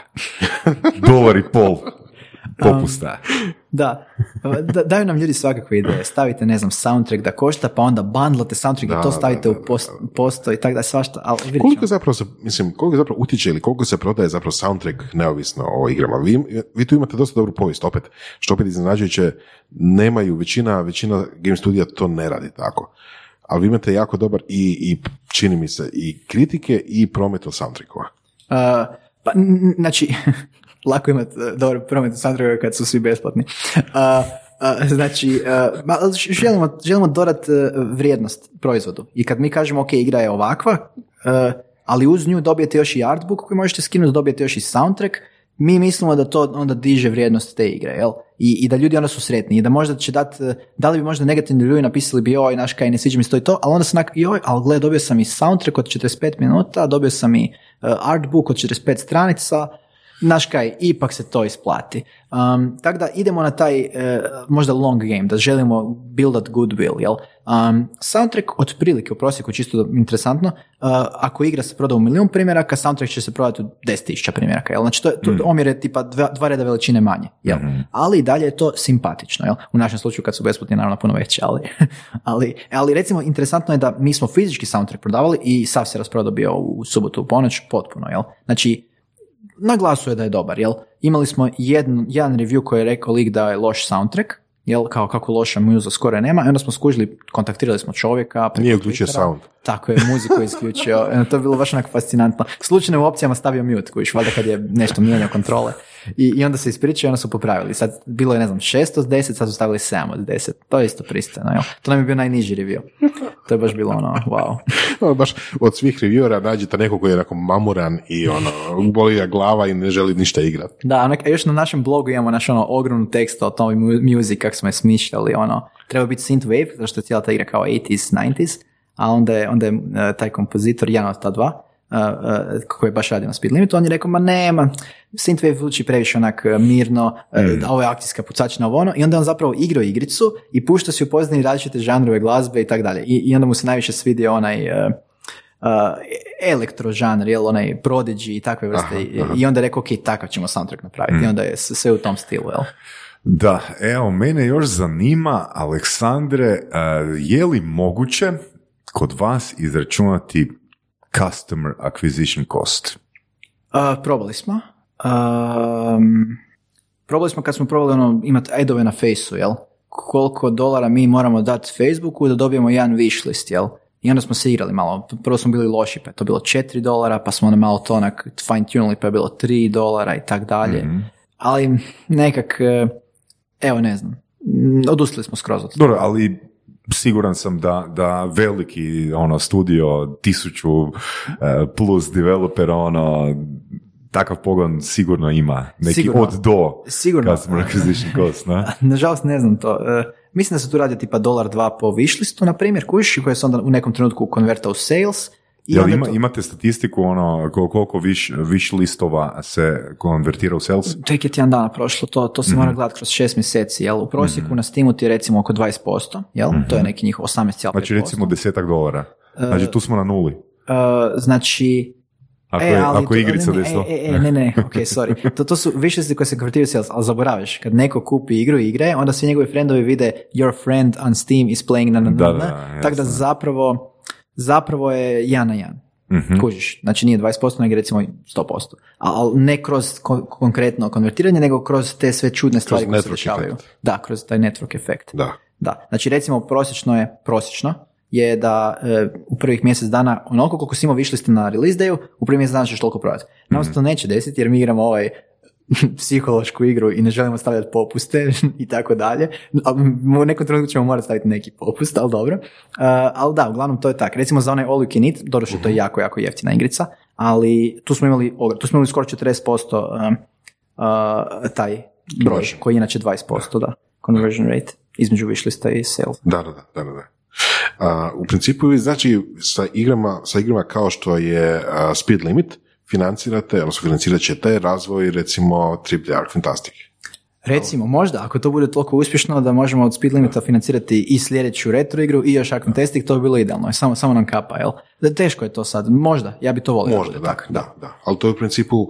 Dolar i pol popusta. Da, da, daju nam ljudi svakakve ideje. Stavite, ne znam, soundtrack da košta, pa onda bundlate soundtrack Da, i to da, stavite da, u post, posto i tako da svašta, ali vidjet Koliko zapravo se, mislim, koliko zapravo utječe ili koliko se prodaje zapravo soundtrack neovisno o igrama? Vi, vi tu imate dosta dobru povijest, opet, što opet iznenađujuće, nemaju, većina, većina game studija to ne radi tako. Ali vi imate jako dobar i, i čini mi se, i kritike i promet od soundtrackova. Uh, pa, znači, lako imati uh, dobar promet soundtracka kad su svi besplatni. Uh, uh, znači, uh, želimo, želimo dodati uh, vrijednost proizvodu. I kad mi kažemo, ok, igra je ovakva, ali uz nju dobijete još i artbook koji možete skinuti, dobijete još i soundtrack, mi mislimo da to onda diže vrijednost te igre, jel? I, i da ljudi onda su sretni i da možda će dati, da li bi možda negativni ljudi napisali bi joj, naš kaj ne sviđa mi se to i to, ali onda se nak, joj, ali gle, dobio sam i soundtrack od 45 minuta, dobio sam i uh, artbook od 45 stranica, Naš kaj, ipak se to isplati. Um, tako da idemo na taj eh, možda long game, da želimo buildat goodwill, jel? Um, soundtrack otprilike u prosjeku, čisto interesantno, uh, ako igra se proda u milijun primjeraka, soundtrack će se prodati u 10.000 primjeraka, jel? Znači to, to omjer je tipa dva, dva reda veličine manje, jel? Ali i dalje je to simpatično, jel? U našem slučaju kad su besplatni naravno puno veće, ali, ali, ali recimo interesantno je da mi smo fizički soundtrack prodavali i sav se rasprodao bio u subotu u ponoć potpuno, jel? Znači na glasu je da je dobar, jel? Imali smo jedan, jedan review koji je rekao lik da je loš soundtrack, jel, kao kako loša muza skoro nema, i onda smo skužili, kontaktirali smo čovjeka. Nije uključio sound. Tako je, muziku isključio, E, to je bilo baš onako fascinantno. Slučajno u opcijama stavio mute, kojiš, valjda kad je nešto mijenjao kontrole. I, I onda se ispričao i onda su popravili. Sad bilo je, ne znam, 6 od 10, sad su stavili 7 od 10. To je isto pristojno, jel? To nam je bio najniži review. To je baš bilo ono, wow. Ono, baš od svih reviewera nađete nekog koji je onako mamuran i ono, boli ga glava i ne želi ništa igrati. Da, onak, a još na našem blogu imamo naš ono ogromnu tekst o tom mu- music, kako smo je smišljali, ono, treba biti synthwave, zato što je cijela ta igra kao 80s, 90s, a onda je, onda je e, taj kompozitor, jedan od ta dva, uh, uh, koji je baš radio na Speed Limitu, on je rekao, ma nema, synthwave zvuči previše onak e, mirno, e, a ovo je akcijska pucačina, ovo ono, i onda on zapravo igrao igricu i pušta si u pozadini različite žanrove glazbe i tako dalje. I, onda mu se najviše svidio onaj e, uh, elektro žanr, jel, onaj Prodigy i takve vrste. I- I onda je rekao, ok, takav ćemo soundtrack napraviti. I onda je sve u tom stilu, jel? Da, evo, mene još zanima, Aleksandre, je li moguće kod vas izračunati customer acquisition cost? Uh, probali smo. Um, probali smo kad smo probali ono, imati adove na Faceu, jel? Koliko dolara mi moramo dati Facebooku da dobijemo jedan wishlist, jel? I onda smo se igrali malo. Prvo smo bili loši, pa je to bilo 4 dolara, pa smo onda malo to onak fine tunili, pa je bilo 3 dolara i tak dalje. Ali nekak, eh, evo ne znam, odustali smo skroz od Dobro, ali siguran sam da, da veliki ono studio, tisuću eh, plus developera, ono, takav pogon sigurno ima neki Sigurno. od do Sigurno. customer acquisition cost, ne? Nažalost ne znam to. E, mislim da se tu radi tipa dolar dva po wishlistu, na primjer, kuš, koje se onda u nekom trenutku konverta u sales. I Jel ima, to, imate statistiku ono kol- koliko viš, wish listova se konvertira u sales? tek je tjedan dana prošlo, to, to se Mhm. mora gledati kroz šest mjeseci, jel? U prosjeku na Steamu ti je recimo oko 20%, jel? To je neki njihov 18,5%. Znači recimo desetak dolara. Znači tu smo na nuli. E, znači, Ako, e, je, ali ako to- igrica ne, ne, desno. E, e, ne, ne, ok, sorry. To, to su wishlisti koje se konvertiraju u sales, ali zaboraviš, kad neko kupi igru i igre, onda svi njegovi friendovi vide your friend on Steam is playing na na na tako da zapravo, zapravo je jedan na jedan. Mhm. Kužiš, znači nije 20%, nego recimo 100%. A- Ali ne kroz ko- konkretno konvertiranje, nego kroz te sve čudne stvari koje se dešavaju. Da, kroz taj network efekt. Da. Da, znači recimo prosječno je, prosječno je da e, u prvih mjesec dana, onoliko koliko si imao višliste na release dayu, u prvih mjesec dana ćeš toliko prodati. Nam se to neće desiti jer mi igramo ovaj psihološku igru i ne želimo stavljati popuste i tako dalje. U nekom trenutku ćemo morati staviti neki popust, ali dobro. Uh, ali da, uglavnom to je tako. Recimo za onaj All You Can Eat, doduše to je jako, jako jeftina igrica, ali tu smo imali, tu smo imali skoro 40% um, uh, taj broj, koji je inače 20%, da, conversion rate, između wishlista i sale. Da, da, da, da, da. A, u principu znači sa igrama, sa igrama kao što je a, Speed Limit financirate, odnosno financirat ćete razvoj recimo Trip the Ark Fantastic. Recimo, možda, ako to bude toliko uspješno da možemo od Speed Limita financirati i sljedeću retro igru i još Ark Fantastic, to bi bilo idealno. Samo, samo nam kapa, jel? Da, teško je to sad. Možda, ja bi to volio. da Možda, da, tako. da, da. Ali to je u principu,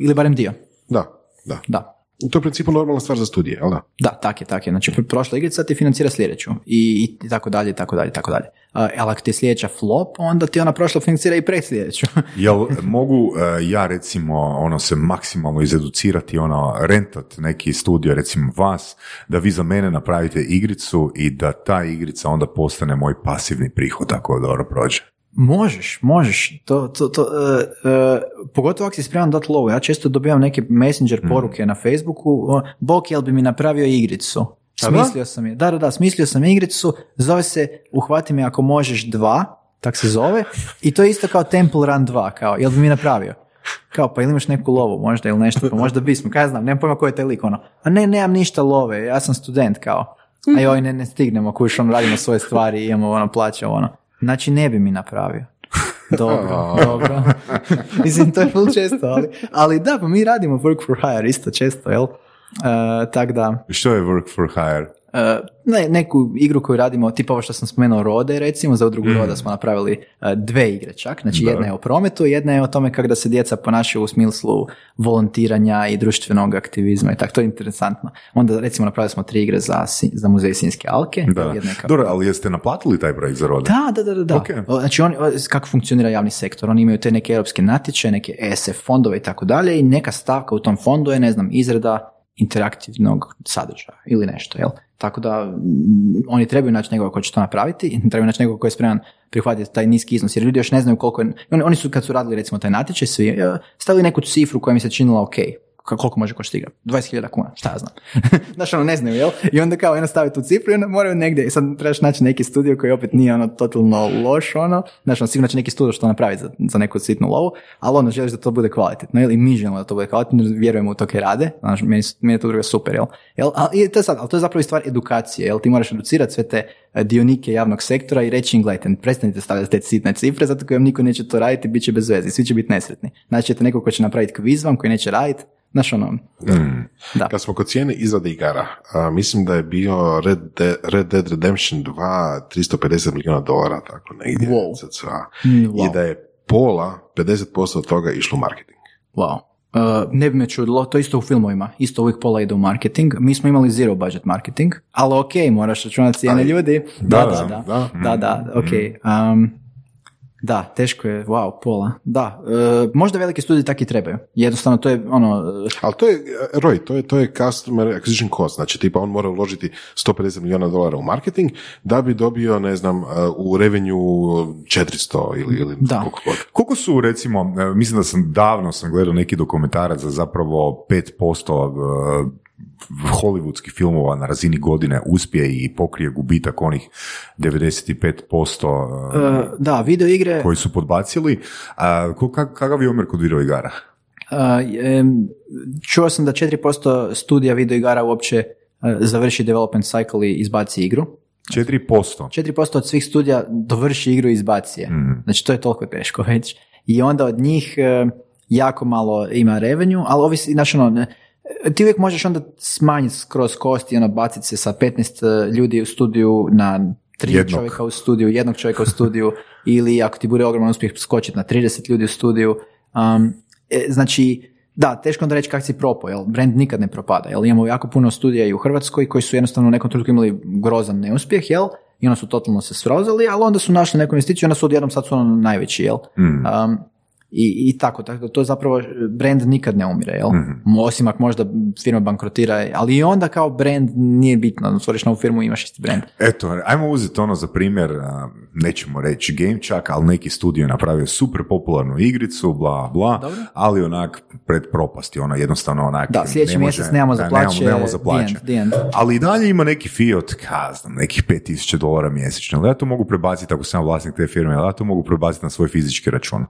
Ili barem dio. da, da. Da. To je u principu normalna stvar za studije, jel da? Da, tak je, tak je. Znači, pr- prošla igrica ti financira sljedeću i, i tako dalje, i tako dalje, i tako dalje. A, ali ako ti je sljedeća flop, onda ti ona prošla financira i pred sljedeću. Jel mogu e, ja recimo ono se maksimalno izeducirati, ono rentat neki studio, recimo vas, da vi za mene napravite igricu i da ta igrica onda postane moj pasivni prihod ako dobro prođe. Možeš, možeš. To, to, to, e, e, pogotovo ako si spreman dati lovu. Ja često dobivam neke messenger poruke na Facebooku. Bok, jel bi mi napravio igricu? Da? Smislio sam je. Da, da, da, smislio sam igricu. Zove se Uhvati me ako možeš dva, tak se zove. I to je isto kao Temple Run 2, kao, jel bi mi napravio? Kao, pa ili imaš neku lovu možda ili nešto, pa možda bismo, kaj ja znam, nemam pojma ko je taj lik, ono. A ne, nemam ništa love, ja sam student, kao. A joj, ne, ne stignemo, kuš, ono, radimo svoje stvari, imamo, ono, plaće, ono. Znači, ne bi mi napravio. Dobro, dobro. Mislim, to je full često, ali, ali da, pa mi radimo work for hire isto često, jel? Uh, tak da, Što je work for hire? E, ne, neku igru koju radimo, tipa ovo što sam spomenuo Rode, recimo, za udrugu Roda smo napravili e, dve igre čak, znači jedna je o prometu, jedna je o tome kako da se djeca ponašaju u smislu volontiranja i društvenog aktivizma i tako, to je interesantno. Onda recimo napravili smo tri igre za, za muzej Sinjske alke, Da. jedna je kako- Dobro, ali jeste naplatili taj projekt za rode? da, da, da, da. da. Ok. O, Znači, oni, o, kako funkcionira javni sektor? Oni imaju te neke europske natječaje, neke ESF fondove i tako dalje i neka stavka u tom fondu je, ne znam, izrada interaktivnog sadržaja ili nešto, jel? Tako da oni trebaju naći nekoga ko će to napraviti i trebaju naći nekoga ko je spreman prihvatiti taj niski iznos, jer ljudi još ne znaju koliko je, oni, oni su kad su radili recimo taj natječaj svi, eh, stavili neku cifru koja mi se činila ok, koliko može koštati igra? 20.000 kuna, šta ja znam. Znaš, ono, ne znaju, jel? I onda kao, jedno stavi tu cifru i onda moraju negdje, i sad trebaš naći neki studio koji opet nije ono totalno loš, ono, znaš, ono, sigurno će neki studio što napravi za, za neku sitnu lovu, ali ono, želiš da to bude kvalitetno, jel? I mi želimo da to bude kvalitetno, jer vjerujemo u to kaj rade, znaš, meni, meni je to druga super, jel? jel? A, i to je sad, ali to je zapravo i stvar edukacije, jel? Ti moraš educirati sve te e, dionike javnog sektora i reći im, gledajte, prestanite stavljati te sitne cifre, zato koji vam niko neće to raditi, bit će bez veze, svi će biti nesretni. Znači, ćete nekog ko će napraviti kviz vam, koji neće raditi, Znaš ono, da. Kad smo kod cijene izrade igara, a, mislim da je bio Red, De- Red Dead Redemption 2 350 milijuna dolara, tako negdje. Wow. cca. Mm, wow. I da je pola, 50% od toga išlo u marketing. Wow. Uh, ne bi me čudilo, to isto u filmovima, isto uvijek pola ide u marketing. Mi smo imali zero budget marketing, ali ok, moraš računati cijene ljudi. Da, Da, da, da, da. da, da, da, ok. Um, da, teško je, wow, pola. Da, uh, možda veliki studiji tak i trebaju. Jednostavno, to je ono, Ali to je, e, Roy, to je, to je customer acquisition cost, znači tipa on mora uložiti 150 milijuna dolara u marketing da bi dobio, ne znam, e, u revenue 400 ili, ili Da. koliko god. Koliko su, recimo, e, mislim da sam davno sam gledao neki dokumentarac za zapravo 5% e, hollywoodskih filmova na razini godine uspije i pokrije gubitak onih 95% e, uh, da, video igre, koji su podbacili. Kak- kakav je omjer kod video igara? Uh, čuo sam da 4% studija videoigara uopće uh, završi development cycle i izbaci igru. 4%. 4% od svih studija dovrši igru i izbaci je. Znači to je toliko teško već. I onda od njih e, jako malo ima revenue, ali ovisi, znači ono, ti uvijek možeš onda smanjiti skroz kosti i ono baciti se sa 15 ljudi u studiju na tri Jednog. čovjeka u studiju, jednog čovjeka u studiju ili ako ti bude ogroman uspjeh skočiti na 30 ljudi u studiju. Um, e, znači, da, teško onda reći kak si propao, jel brand nikad ne propada, jel imamo jako puno studija i u Hrvatskoj koji su jednostavno u nekom trenutku imali grozan neuspjeh, jel, i onda su totalno se srozali, ali onda su našli neku investiciju i onda su odjednom sad su ono najveći, jel. Um, I, i tako, tako to zapravo brand nikad ne umire, jel? Osim ako možda firma bankrotira, ali i onda kao brand nije bitno, otvoriš novu firmu i imaš isti brand. Eto, ajmo uzeti ono za primjer, nećemo reći GameChuck, ali neki studio je napravio super popularnu igricu, bla, bla, Dobro. ali onak pred propasti, ono jednostavno onak... Da, sljedeći ne može- mjesec nemamo za plaće, nemamo za the end, the end. Ali i dalje ima neki od, ka znam, nekih 5000 dolara mjesečno. Ali ja to mogu prebaciti ako sam vlasnik te firme, ali ja to mogu prebaciti na svoj fizički račun.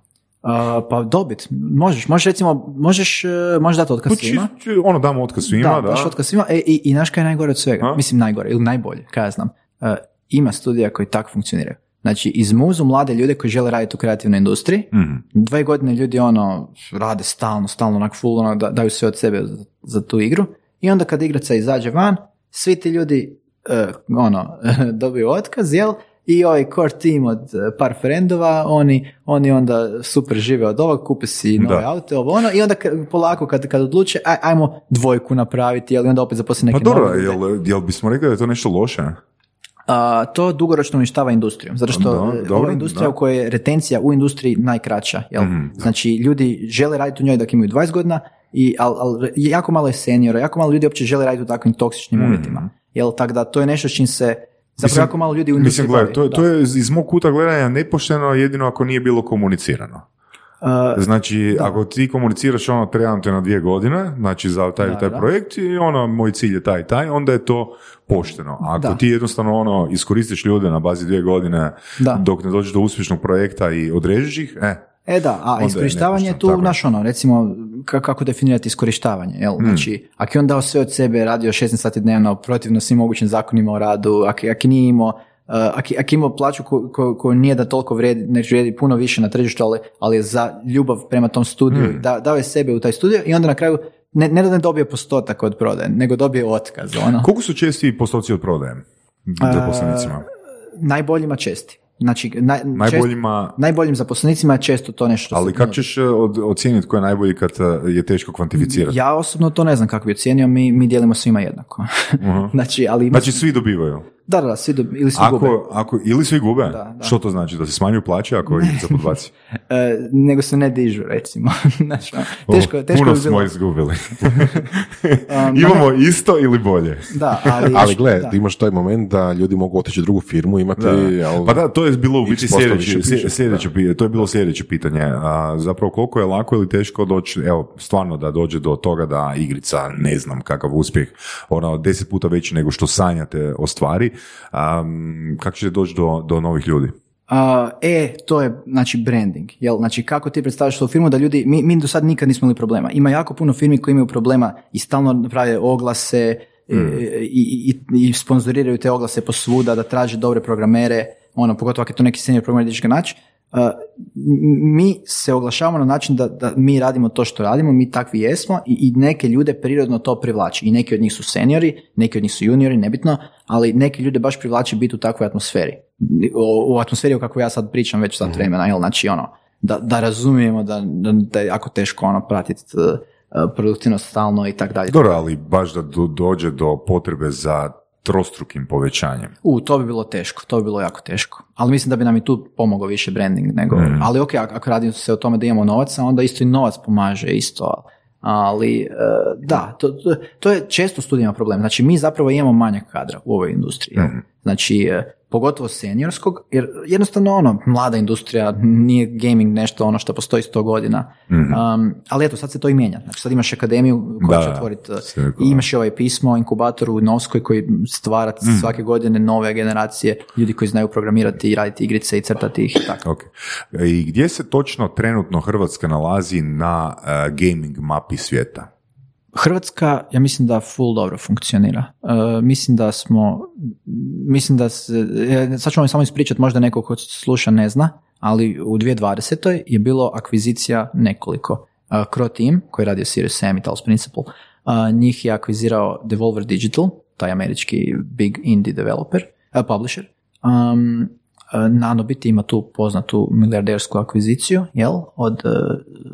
Uh, pa dobit, možeš, možeš recimo, možeš, uh, možeš dati otkaz Pa svima. ono damo otkaz svima, da. da, daš otkaz svima. E, i, i znaš kaj je najgore od svega? A? Mislim najgore, ili najbolje, kaj ja znam. Uh, ima studija koji tako funkcioniraju. Znači, izmuzu mlade ljude koji žele raditi u kreativnoj industriji. Mhm. Dve godine ljudi ono, rade stalno, stalno, onak full, ono, da, daju sve od sebe za, za tu igru. I onda kad igraca izađe van, svi ti ljudi, uh, ono, dobiju otkaz, jel? I ovaj core team od uh, par frendova, oni, oni onda super žive od ovog, kupe si nove Da. aute, ovo ono, i onda polako kad, kad odluče, aj, ajmo dvojku napraviti, jel? I onda opet zaposle Pa neke dobro, nove jel, jel bismo rekli da je to nešto loše? A, to dugoročno uništava industriju, zato što Da, e, dobro, je industrija da. u kojoj je retencija u industriji najkraća. Jel? Da. Znači, ljudi žele raditi u njoj dok imaju 20 godina, i, ali al, jako malo je seniora, jako malo ljudi uopće žele raditi u takvim toksičnim Mhm. uvjetima. Jel, tako da to je nešto s čim se zapravo Mislim- jako malo ljudi u Mislim, gledaj, to, Da. to je iz mog kuta gledanja nepošteno jedino ako nije bilo komunicirano. A, Znači, ako ti komuniciraš ono, trebam te na dvije godine, znači za taj, Da, taj da. projekt i ono, moj cilj je taj i taj, onda je to pošteno. A ako Da. ti jednostavno ono, iskoristiš ljude na bazi dvije godine Da. dok ne dođeš do uspješnog projekta i odrežiš ih, e, E da, a je iskorištavanje je tu, naš ono, recimo, ka- kako definirati iskorištavanje, jel? Mm. Znači, ako je on dao sve od sebe, radio 16 sati dnevno, protivno svim mogućim zakonima o radu, ako, ako nije imao, uh, ako, ako imao plaću ko- ko- koju nije da toliko vrijedi, ne vrijedi puno više na tržištu, ali, ali je za ljubav prema tom studiju, Mm. da, dao je sebe u taj studio i onda na kraju ne, ne da ne dobije postotak od prodaje, nego dobije otkaz, ono. koliko su česti postoci od prodaje zaposlenicima? Najboljima česti. Znači, naj, čest- Najboljima, najboljim zaposlenicima je često to nešto. što ali kako ćeš e, od, ocijeniti ko je najbolji kad e, je teško kvantificirati? Ja osobno to ne znam kako bi ocijenio, mi, mi dijelimo svima jednako. Mhm. znači, ali... Znači svi dobivaju. Da, da, da, svi dob- ili svi gube. Ako, ako, ili svi gube? Da, da. Što to znači? Da se smanjuju plaće ako ih se podbaci? E, nego se ne dižu, recimo. znači, teško, O, teško puno smo izgubili. Um, Imamo isto ili bolje? Da, ali... Ali gle, da. imaš taj moment da ljudi mogu otići u drugu firmu, imati... jel, Pa da, to je bilo u biti sljedeće, sljedeće, pi- to je bilo sljedeće pitanje. A, zapravo koliko je lako ili teško doći, evo, stvarno da dođe do toga da igrica, ne znam kakav uspjeh, ono, deset puta veći nego što sanjate ostvari, um, kako ćete doći do, do novih ljudi? A, e, to je, znači, branding. Jel? Znači, kako ti predstavljaš svoju firmu da ljudi, mi, mi do sad nikad nismo imali problema. Ima jako puno firmi koji imaju problema i stalno prave oglase e, i, i, i sponzoriraju te oglase posvuda, da traže dobre programere, ono, pogotovo ako je to neki senior programer gdje ćeš ga naći. Mi se oglašavamo na način da, da mi radimo to što radimo, mi takvi jesmo i, i neke ljude prirodno to privlači. I neki od njih su seniori, neki od njih su juniori, nebitno, ali neki ljude baš privlači biti u takvoj atmosferi. O, u atmosferi o kakvoj ja sad pričam već sad vremena, jel? Znači ono, da, da razumijemo da, da, da je jako teško ono pratiti uh, produktivnost stalno i tak dalje. Dobro, ali baš da do- dođe do potrebe za trostrukim povećanjem. U, to bi bilo teško, to bi bilo jako teško. Ali mislim da bi nam i tu pomogao više branding nego, ali ok, ako radi se o tome da imamo novaca, onda isto i novac pomaže isto. Ali, e, da, to, to, je često studijama problem. Znači, mi zapravo imamo manjak kadra u ovoj industriji. jel? Znači, e, pogotovo seniorskog, jer jednostavno ono, mlada industrija, nije gaming nešto ono što postoji sto godina. Um, ali eto, sad se to i mijenja. Znači, sad imaš akademiju koja Da, će otvoriti je i imaš i ovaj pismo, inkubator u Novskoj koji stvara svake godine nove generacije, ljudi koji znaju programirati i raditi igrice i crtati ih i tako. Ok. I gdje se točno trenutno Hrvatska nalazi na eh, gaming mapi svijeta? Hrvatska, ja mislim da full dobro funkcionira. E, mislim da smo, mislim da se, e, sad ću vam samo ispričati, možda neko ko sluša ne zna, ali u 2020. je bilo akvizicija nekoliko. Uh, Crow Team, koji je radio Serious Sam i Talos Principle, a, njih je akvizirao Devolver Digital, taj američki big indie developer, uh, publisher. Um, uh, Nanobit ima tu poznatu milijardersku akviziciju, jel, od uh,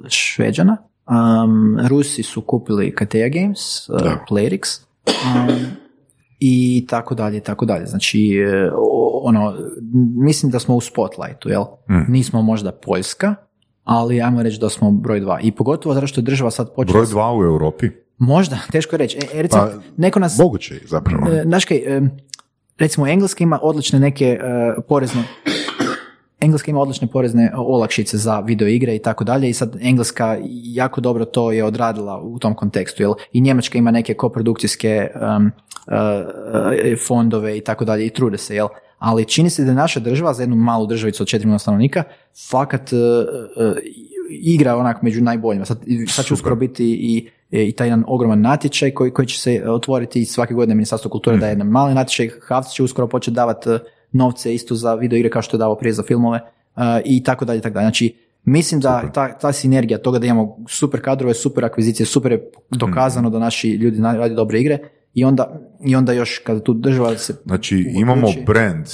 Šveđana. Um, Rusi su kupili Katea Games, uh, Playrix, um, i tako dalje, i tako dalje. Znači, uh, o- ono, mislim da smo u spotlightu, jel? Nismo možda Poljska, ali ajmo reći da smo broj dva. I pogotovo zato što je država sad počela... Broj dva u Europi? Možda, teško je reći. E, e, recimo, Pa, neko nas... Moguće je zapravo. E, Znaš kaj, e, recimo Engleska ima odlične neke e, porezne Engleska ima odlične porezne olakšice za video igre i tako dalje i sad Engleska jako dobro to je odradila u tom kontekstu jel? i Njemačka ima neke koprodukcijske um, e, fondove i tako dalje i trude se jel ali čini se da je naša država za jednu malu državicu od 4 milijuna stanovnika fakat e, e, igra onak među najboljima. Sad, sad će uskoro biti i, i taj jedan ogroman natječaj koji, koji će se otvoriti i svake godine Ministarstvo kulture daje jedan mali natječaj, Havc će uskoro početi davati novce isto za video igre kao što je davao prije za filmove uh, i tako dalje, tako dalje. Znači, mislim da ta, ta sinergija toga da imamo super kadrove, super akvizicije, super je dokazano da naši ljudi rade dobre igre i onda, i onda još kada tu država se Znači, imamo brand,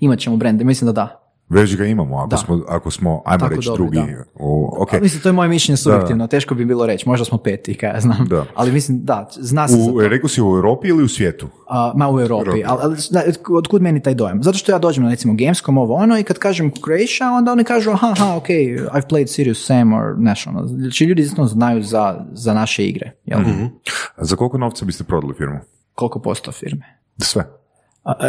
imat ćemo brand, mislim da da. Već ga imamo, ako Da. smo, ako smo ajmo Tako reći dobro, drugi. da. U, ok. Ali mislim, to je moje mišljenje subjektivno, teško bi bilo reći, možda smo peti, kaj ja znam. Da. Ali mislim, da, zna se za U, to. rekao si u Europi ili u svijetu? A, ma u Europi, ali, ali od kud meni taj dojam? Zato što ja dođem na recimo Gamescom ovo ono i kad kažem Croatia, onda oni kažu aha, aha, ok, I've played Serious Sam or National. Znači ljudi isto znaju za, za naše igre. Jel? A Za koliko novca biste prodali firmu? Koliko posto firme? Sve.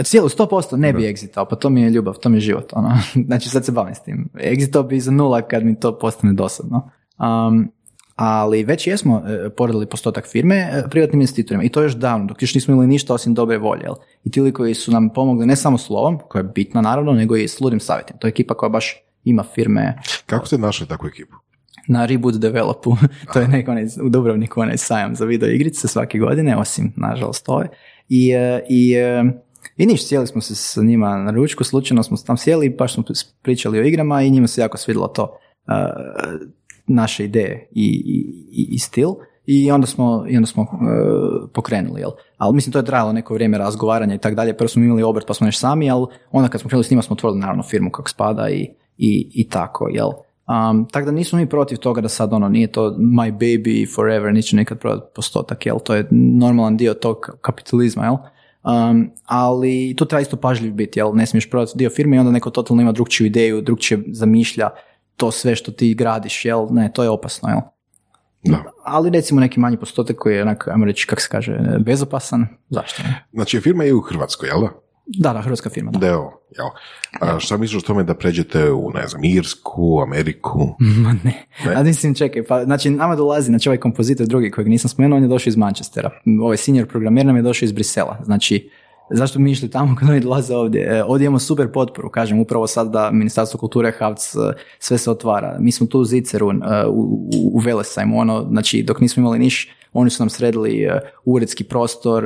Cijelu, sto posto ne bi exitao, pa to mi je ljubav, to mi je život. Ono. Znači sad se bavim s tim. Exitao bi za nula kad mi to postane dosadno. Um, ali već jesmo e, prodali postotak firme e, privatnim investitorima i to još davno, dok još nismo imali ništa osim dobre volje. Jel? I ti koji su nam pomogli ne samo slovom, koja je bitna naravno, nego i s ludim savjetima. To je ekipa koja baš ima firme Kako ste našli takvu ekipu? na Reboot Developu. to je neko onaj, u Dubrovniku onaj sajam za video igrice svake godine, osim nažalost ove. I, e, i, i ništa, sjeli smo se s njima na ručku, slučajno smo tam sjeli i baš smo pričali o igrama i njima se jako svidjelo to e, naše ideje i, i, i- stil. I onda smo, i onda smo e, pokrenuli, jel? Ali mislim, to je trajalo neko vrijeme razgovaranja i tako dalje. Prvo smo imali obrt pa smo još sami, ali onda kad smo krenuli s njima smo otvorili naravno firmu kako spada i, i, i tako, jel? Um, tako da nismo mi protiv toga da sad ono nije to my baby forever, neće nekad prodati postotak, jel? To je normalan dio tog kapitalizma, jel? Um, ali tu treba isto pažljiv biti, jel? Ne smiješ prodati dio firme i onda neko totalno ima drugčiju ideju, drugčije zamišlja to sve što ti gradiš, jel? Ne, to je opasno, jel? Da. Ali recimo neki manji postotak koji je onak, ajmo reći, kako se kaže, bezopasan, zašto ne? Znači, firma je u Hrvatskoj, jel da? Da, da, hrvatska firma, da. Deo, jel? A šta misliš o tome da pređete u, ne znam, Irsku, Ameriku? Ma ne. A mislim, čekaj, pa znači nama dolazi, znači ovaj kompozitor drugi kojeg nisam spomenuo, on je došao iz Manchestera. Ovaj senior programer nam je došao iz Brisela. Znači, zašto bi mi išli tamo kad oni dolaze ovdje? E, ovdje imamo super potporu, kažem, upravo sad da Ministarstvo kulture, Havc, e, sve se otvara. Mi smo tu u Ziceru, e, u, u, u Velesajmu, ono, znači, dok nismo imali niš, oni su nam sredili uredski prostor,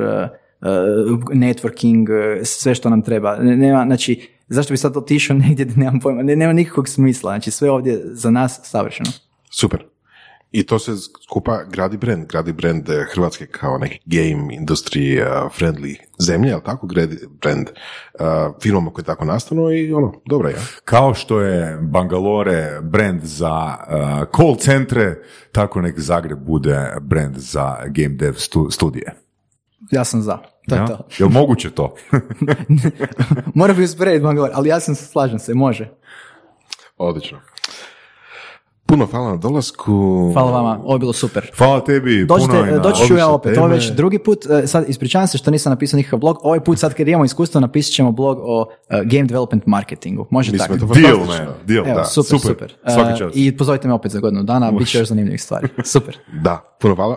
networking, e, sve što nam treba. Ne- Nema, znači, zašto bi sad otišao negdje da nemam pojma, ne, nema nikakvog smisla, znači sve ovdje za nas savršeno. Super. I to se skupa gradi brand, gradi brand eh, Hrvatske kao neki game industry friendly zemlje, jel tako? Gradi brand firmama koje tako nastanu i ono, dobro je. Kao što je Bangalore brand za uh, call centre, tako nek Zagreb bude brand za game dev stu- studije. Ja sam za. To je Ja? to. Jel moguće to? Mora bi usporediti Bangalore, ali ja sam slažem se, može. Odlično. Puno hvala na dolasku. Hvala vama, ovo je bilo super. Hvala tebi, Dođite, puno je na doći ću ja opet, ovo je već drugi put, e, sad ispričavam se što nisam napisao nikakav blog, ovaj put sad kad imamo iskustvo napisat ćemo blog o e, game development marketingu, može Mislim, tako? je Deal, man, deal, Evo, da, super, super. E, Svaki čas. I pozovite me opet za godinu dana, bit će još zanimljivih stvari. Super. Da, puno hvala.